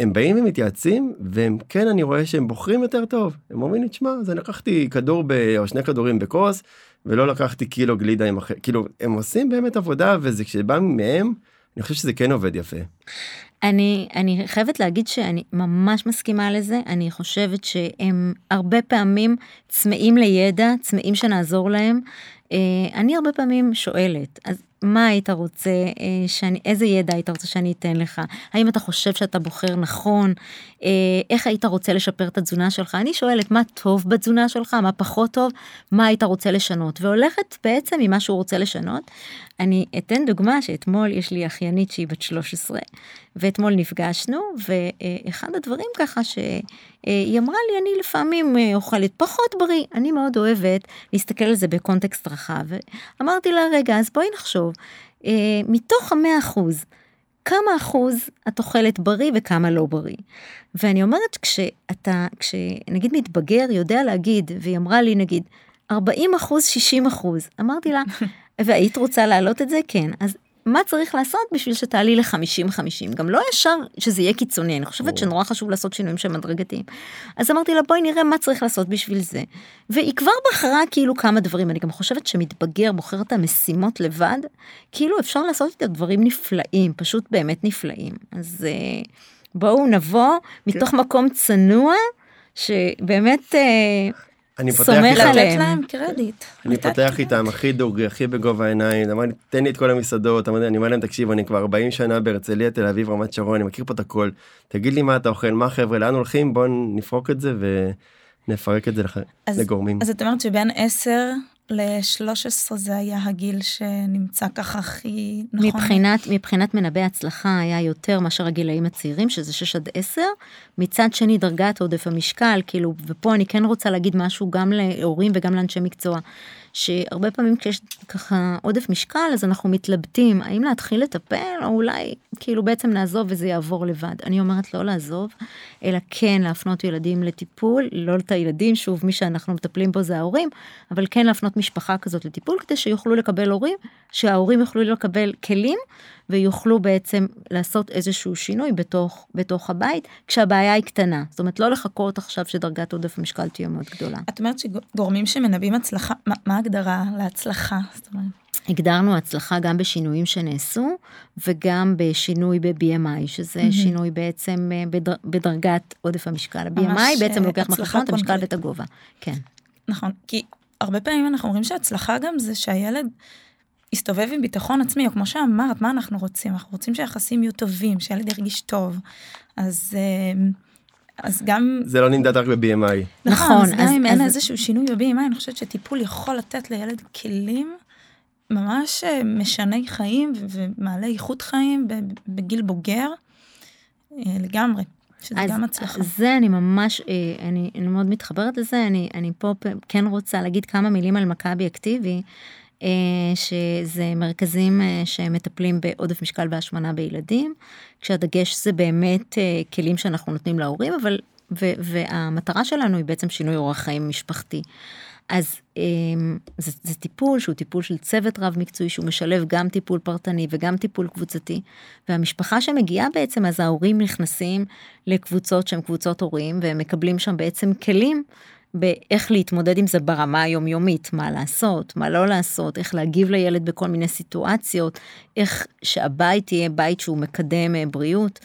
הם באים ומתייעצים, והם כן, אני רואה שהם בוחרים יותר טוב. הם אומרים לי, תשמע, אז אני לקחתי כדור ב... או שני כדורים בכוס, ולא לקחתי קילו גלידה עם אחר, כאילו, הם עושים באמת עבודה, וזה כשבא מהם, אני חושב שזה כן עובד יפה. אני, אני חייבת להגיד שאני ממש מסכימה לזה, אני חושבת שהם הרבה פעמים צמאים לידע, צמאים שנעזור להם. אה, אני הרבה פעמים שואלת, אז מה היית רוצה אה, שאני, איזה ידע היית רוצה שאני אתן לך? האם אתה חושב שאתה בוחר נכון? אה, איך היית רוצה לשפר את התזונה שלך? אני שואלת מה טוב בתזונה שלך, מה פחות טוב, מה היית רוצה לשנות? והולכת בעצם ממה שהוא רוצה לשנות. אני אתן דוגמה שאתמול יש לי אחיינית שהיא בת 13, ואתמול נפגשנו, ואחד הדברים ככה שהיא אמרה לי, אני לפעמים אה, אוכלת פחות בריא, אני מאוד אוהבת להסתכל על זה בקונטקסט רחב. אמרתי לה, רגע, אז בואי נחשוב, אה, מתוך המאה אחוז, כמה אחוז את אוכלת בריא וכמה לא בריא. ואני אומרת, כשאתה, כשנגיד מתבגר יודע להגיד, והיא אמרה לי נגיד, 40 אחוז, 60 אחוז, אמרתי לה, והיית רוצה להעלות את זה? כן. אז מה צריך לעשות בשביל שתעלי ל-50-50? גם לא ישר שזה יהיה קיצוני, אני חושבת שנורא חשוב לעשות שינויים שהם הדרגתיים. אז אמרתי לה, בואי נראה מה צריך לעשות בשביל זה. והיא כבר בחרה כאילו כמה דברים, אני גם חושבת שמתבגר בוחר את המשימות לבד, כאילו אפשר לעשות איתה דברים נפלאים, פשוט באמת נפלאים. אז אה, בואו נבוא מתוך מקום צנוע, שבאמת... אני פותח סומך איתם, לתת עליהם. להם קרדיט. אני לתת פותח. איתם הכי דוגרי, הכי בגובה העיניים, אמר לי, תן לי את כל המסעדות, אמרתי, אני אומר להם, תקשיב, אני כבר 40 שנה בהרצליה, תל אביב, רמת שרון, אני מכיר פה את הכל, תגיד לי מה אתה אוכל, מה חבר'ה, לאן הולכים, בואו נפרוק את זה ונפרק את זה לגורמים. אז את אומרת שבין 10 ל-13 זה היה הגיל שנמצא ככה הכי נכון. מבחינת, מבחינת מנבאי הצלחה היה יותר מאשר הגילאים הצעירים, שזה 6 עד 10. מצד שני, דרגת עודף המשקל, כאילו, ופה אני כן רוצה להגיד משהו גם להורים וגם לאנשי מקצוע, שהרבה פעמים כשיש ככה עודף משקל, אז אנחנו מתלבטים, האם להתחיל לטפל, או אולי כאילו בעצם נעזוב וזה יעבור לבד. אני אומרת לא לעזוב, אלא כן להפנות ילדים לטיפול, לא את הילדים, שוב, מי שאנחנו מטפלים בו זה ההורים, אבל כן להפנות משפחה כזאת לטיפול, כדי שיוכלו לקבל הורים, שההורים יוכלו לקבל כלים, ויוכלו בעצם לעשות איזשהו שינוי בתוך, בתוך הבית, כשהבעיה היא קטנה. זאת אומרת, לא לחכות עכשיו שדרגת עודף המשקל תהיה מאוד גדולה. את אומרת שגורמים שמנבאים הצלחה, מה- מה ההגדרה להצלחה? זאת אומרת, הגדרנו הצלחה גם בשינויים שנעשו וגם בשינוי ב-BMI, שזה מהמם. שינוי בעצם אה, בדר, בדרגת עודף המשקל. ה-BMI בעצם אה, לוקח בחשבון את המשקל. ואת הגובה. כן. נכון, כי הרבה פעמים אנחנו אומרים שהצלחה גם זה שהילד יסתובב עם ביטחון עצמי, או כמו שאמרת, מה אנחנו רוצים? אנחנו רוצים שהיחסים יהיו טובים, שהילד ירגיש טוב. אז, אה, אז גם, זה לא נמדד רק ב-BMI. נכון, נכון, אז גם אז- אם אין אז- איזשהו שינוי ב-BMI, אני חושבת שטיפול יכול לתת לילד כלים ממש אה, משני חיים ומעלה איכות חיים בגיל בוגר, אה, לגמרי, שזה אז גם הצלחה. זה אני ממש, אני, אני מאוד מתחברת לזה, אני, אני פה כן רוצה להגיד כמה מילים על מכבי אקטיבי, שזה מרכזים אה, שמטפלים בעודף משקל והשמנה בילדים, כשהדגש זה באמת אה, כלים שאנחנו נותנים להורים, אבל, ו, והמטרה שלנו היא בעצם שינוי אורח חיים משפחתי. אז אה, זה, זה טיפול שהוא טיפול של צוות רב מקצועי שהוא משלב גם טיפול פרטני וגם טיפול קבוצתי והמשפחה שמגיעה בעצם אז ההורים נכנסים לקבוצות שהן קבוצות הורים והם מקבלים שם בעצם כלים באיך להתמודד עם זה ברמה היומיומית מה לעשות מה לא לעשות איך להגיב לילד בכל מיני סיטואציות איך שהבית יהיה בית שהוא מקדם אה, בריאות.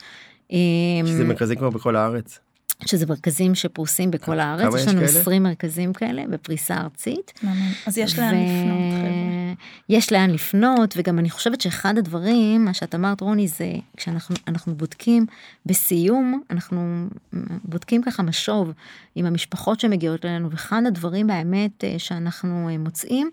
שזה מרכזי כבר בכל הארץ. שזה מרכזים שפרוסים בכל הארץ, יש לנו כאלה? 20 מרכזים כאלה בפריסה ארצית. אז יש לאן לפנות, חבר'ה. יש לאן לפנות, וגם אני חושבת שאחד הדברים, מה שאת אמרת רוני, זה כשאנחנו אנחנו בודקים בסיום, אנחנו בודקים ככה משוב עם המשפחות שמגיעות אלינו, ואחד הדברים באמת אה, שאנחנו אה, מוצאים,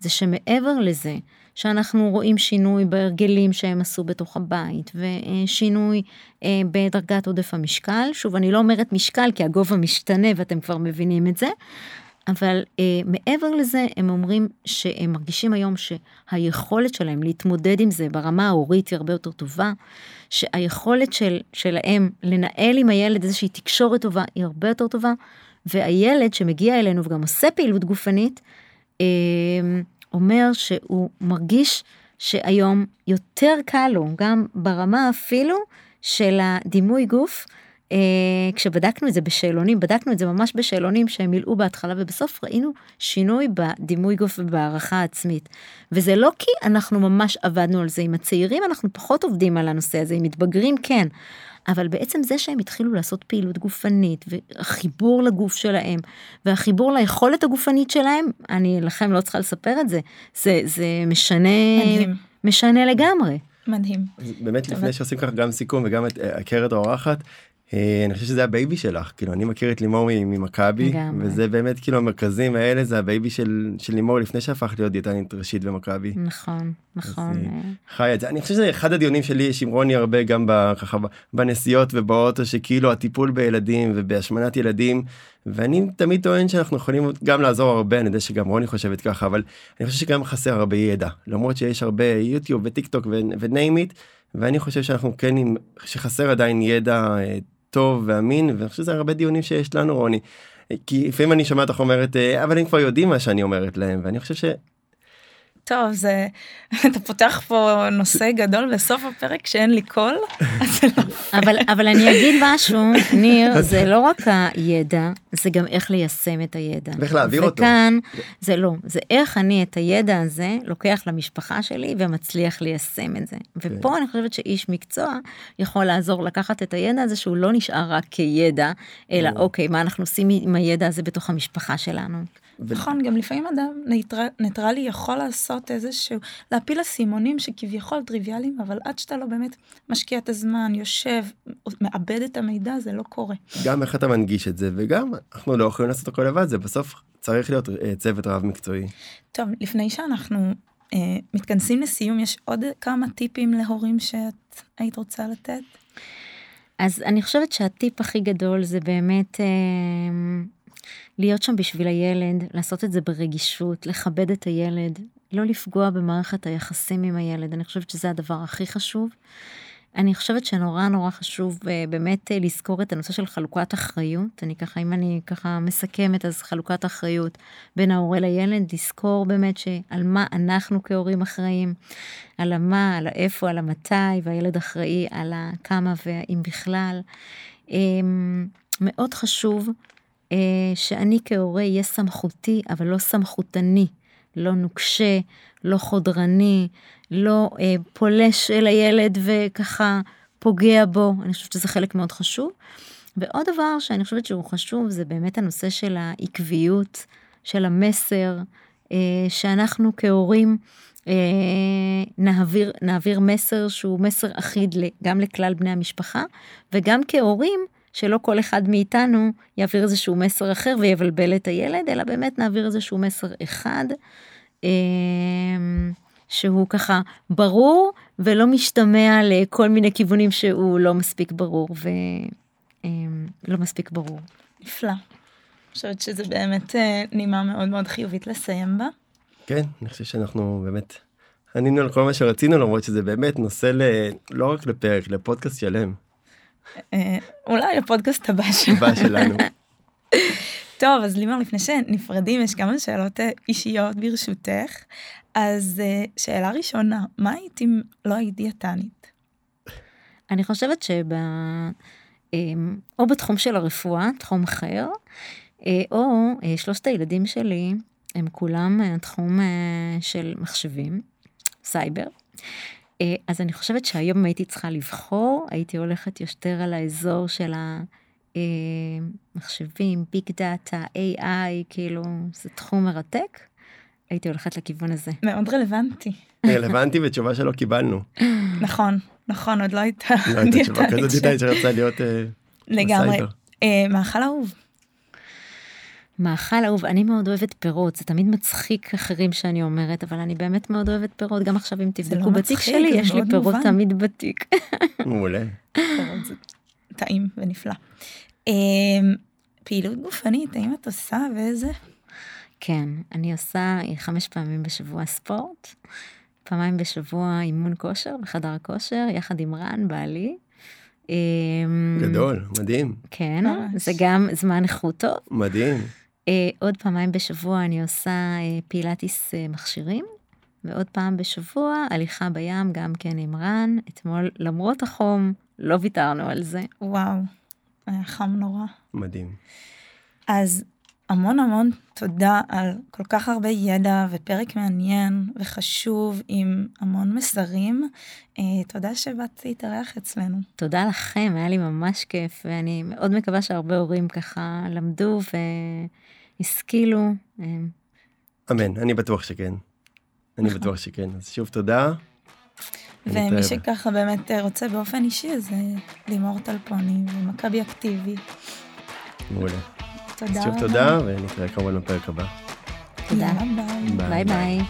זה שמעבר לזה, שאנחנו רואים שינוי בהרגלים שהם עשו בתוך הבית, ושינוי אה, בדרגת עודף המשקל. שוב, אני לא אומרת משקל, כי הגובה משתנה ואתם כבר מבינים את זה. אבל אה, מעבר לזה, הם אומרים שהם מרגישים היום שהיכולת שלהם להתמודד עם זה ברמה ההורית היא הרבה יותר טובה, שהיכולת של, שלהם לנהל עם הילד איזושהי תקשורת טובה היא הרבה יותר טובה, והילד שמגיע אלינו וגם עושה פעילות גופנית, אה, אומר שהוא מרגיש שהיום יותר קל לו, גם ברמה אפילו של הדימוי גוף. אה, כשבדקנו את זה בשאלונים, בדקנו את זה ממש בשאלונים שהם מילאו בהתחלה ובסוף ראינו שינוי בדימוי גוף ובהערכה העצמית. וזה לא כי אנחנו ממש עבדנו על זה עם הצעירים, אנחנו פחות עובדים על הנושא הזה, עם מתבגרים כן. אבל בעצם זה שהם התחילו לעשות פעילות גופנית והחיבור לגוף שלהם והחיבור ליכולת הגופנית שלהם, אני לכם לא צריכה לספר את זה, זה, זה משנה, מדהים. משנה לגמרי. מדהים. באמת לפני שעושים ככה גם סיכום וגם את אה, הכרת האורחת. אה, אני חושב שזה ה baby שלך כאילו אני מכיר את לימור ממכבי. וזה באמת כאילו המרכזים האלה זה ה baby של של לימור לפני שהפך להיות דיאטנית ראשית במכבי. נכון, נכון. אה, חי את זה אני חושב שזה אחד הדיונים שלי יש עם רוני הרבה גם ככה בנסיעות ובאוטו שכאילו הטיפול בילדים ובהשמנת ילדים ואני תמיד טוען שאנחנו יכולים גם לעזור הרבה אני יודע שגם רוני חושבת ככה אבל אני חושב שגם חסר הרבה ידע למרות שיש הרבה יוטיוב וטיק טוק ונעים it ואני חושב שאנחנו כן עם שחסר עדיין ידע אה, טוב ואמין ואני חושב שזה הרבה דיונים שיש לנו רוני. כי לפעמים אני שומע אותך אומרת אה, אבל הם כבר יודעים מה שאני אומרת להם ואני חושב. טוב, זה, אתה פותח פה נושא גדול בסוף הפרק שאין לי קול, לא אבל, אבל אני אגיד משהו, ניר, זה לא רק הידע, זה גם איך ליישם את הידע. ואיך להעביר אותו. וכאן, זה לא, זה איך אני את הידע הזה לוקח למשפחה שלי ומצליח ליישם את זה. ופה אני חושבת שאיש מקצוע יכול לעזור לקחת את הידע הזה שהוא לא נשאר רק כידע, אלא. אוקיי, מה אנחנו עושים עם הידע הזה בתוך המשפחה שלנו. ו- נכון, גם לפעמים אדם ניטר, ניטרלי יכול לעשות איזשהו, להפיל אסימונים שכביכול טריוויאליים, אבל עד שאתה לא באמת משקיע את הזמן, יושב, מעבד את המידע, זה לא קורה. גם איך אתה מנגיש את זה וגם אנחנו לא יכולים לעשות הכל לבד זה בסוף צריך להיות אה, צוות רב מקצועי. טוב, לפני שאנחנו אה, מתכנסים לסיום, יש עוד כמה טיפים להורים שאת היית רוצה לתת? אז אני חושבת שהטיפ הכי גדול זה באמת אה, להיות שם בשביל הילד, לעשות את זה ברגישות, לכבד את הילד, לא לפגוע במערכת היחסים עם הילד, אני חושבת שזה הדבר הכי חשוב. אני חושבת שנורא נורא חשוב אה, באמת אה, לזכור את הנושא של חלוקת אחריות. אני ככה, אם אני ככה מסכמת, אז חלוקת אחריות בין ההורה לילד, לזכור באמת שעל מה אנחנו כהורים אחראים, על המה, על האיפה, על המתי, והילד אחראי על הכמה והאם בכלל. אמ, מאוד חשוב שאני כהורה אהיה סמכותי, אבל לא סמכותני, לא נוקשה, לא חודרני, לא אה, פולש אל הילד וככה פוגע בו, אני חושבת שזה חלק מאוד חשוב. ועוד דבר שאני חושבת שהוא חשוב זה באמת הנושא של העקביות, של המסר, אה, שאנחנו כהורים אה, נעביר, נעביר מסר שהוא מסר אחיד גם לכלל בני המשפחה, וגם כהורים, שלא כל אחד מאיתנו יעביר איזשהו מסר אחר ויבלבל את הילד, אלא באמת נעביר איזשהו מסר אחד, אה, שהוא ככה ברור ולא משתמע לכל מיני כיוונים שהוא לא מספיק ברור ולא מספיק ברור. נפלא. אני חושבת שזה באמת אה, נימה מאוד מאוד חיובית לסיים בה. כן אני חושב שאנחנו באמת ענינו על כל מה שרצינו למרות שזה באמת נושא ל... לא רק לפרק לפודקאסט שלם אולי הפודקאסט הבא שלנו. הבא שלנו. טוב, אז לימור, לפני שנפרדים, יש כמה שאלות אה, אישיות ברשותך. אז אה, שאלה ראשונה, מה היית אם לא היית דיאטנית? אני חושבת שב... אמ, או בתחום של הרפואה, תחום אחר, אה, או אה, שלושת הילדים שלי הם כולם אה, תחום אה, של מחשבים, סייבר. אה, אז אני חושבת שהיום אם הייתי צריכה לבחור, הייתי הולכת יותר על האזור של המחשבים, Big Data, AI, כאילו, זה תחום מרתק. הייתי הולכת לכיוון הזה. מאוד רלוונטי. רלוונטי ותשובה שלא קיבלנו. נכון, נכון, עוד לא הייתה לא הייתה תשובה כזאת דיאטנית שרצה להיות אה, לגמרי. אה, מאכל אהוב. מאכל אהוב, אני מאוד אוהבת פירות, זה תמיד מצחיק אחרים שאני אומרת, אבל אני באמת מאוד אוהבת פירות, גם עכשיו אם תבדקו לא בתיק מצחיק, שלי, יש לי פירות מובן. תמיד בתיק. מעולה. פירות זה טעים ונפלא. אה, פעילות גופנית, האם את עושה ואיזה? כן, אני עושה חמש פעמים בשבוע ספורט, פעמיים בשבוע אימון כושר בחדר הכושר, יחד עם רן, בעלי. אמ, גדול מדהים כן, ממש. זה גם זמן איכות טוב. מדהים. אה, עוד פעמיים בשבוע אני עושה אה, פילאטיס אה, מכשירים, ועוד פעם בשבוע הליכה בים גם כן עם רן. אתמול, למרות החום, לא ויתרנו על זה. וואו, היה חם נורא. מדהים. אז המון המון תודה על כל כך הרבה ידע ופרק מעניין וחשוב עם המון מסרים. אה, תודה שבאת להתארח אצלנו. תודה לכם, היה לי ממש כיף, ואני מאוד מקווה שהרבה הורים ככה למדו והשכילו. אה, אמן, אני בטוח שכן. אני נכון. בטוח שכן. אז שוב תודה. ומי. שככה באמת אה, רוצה באופן אישי, אז אה, לימור טל פוני ומכבי אקטיבי. מעולה. תודה שוב רבה. תודה, ונתראה כמובן בפרק הבא. תודה. ביי. ביי ביי.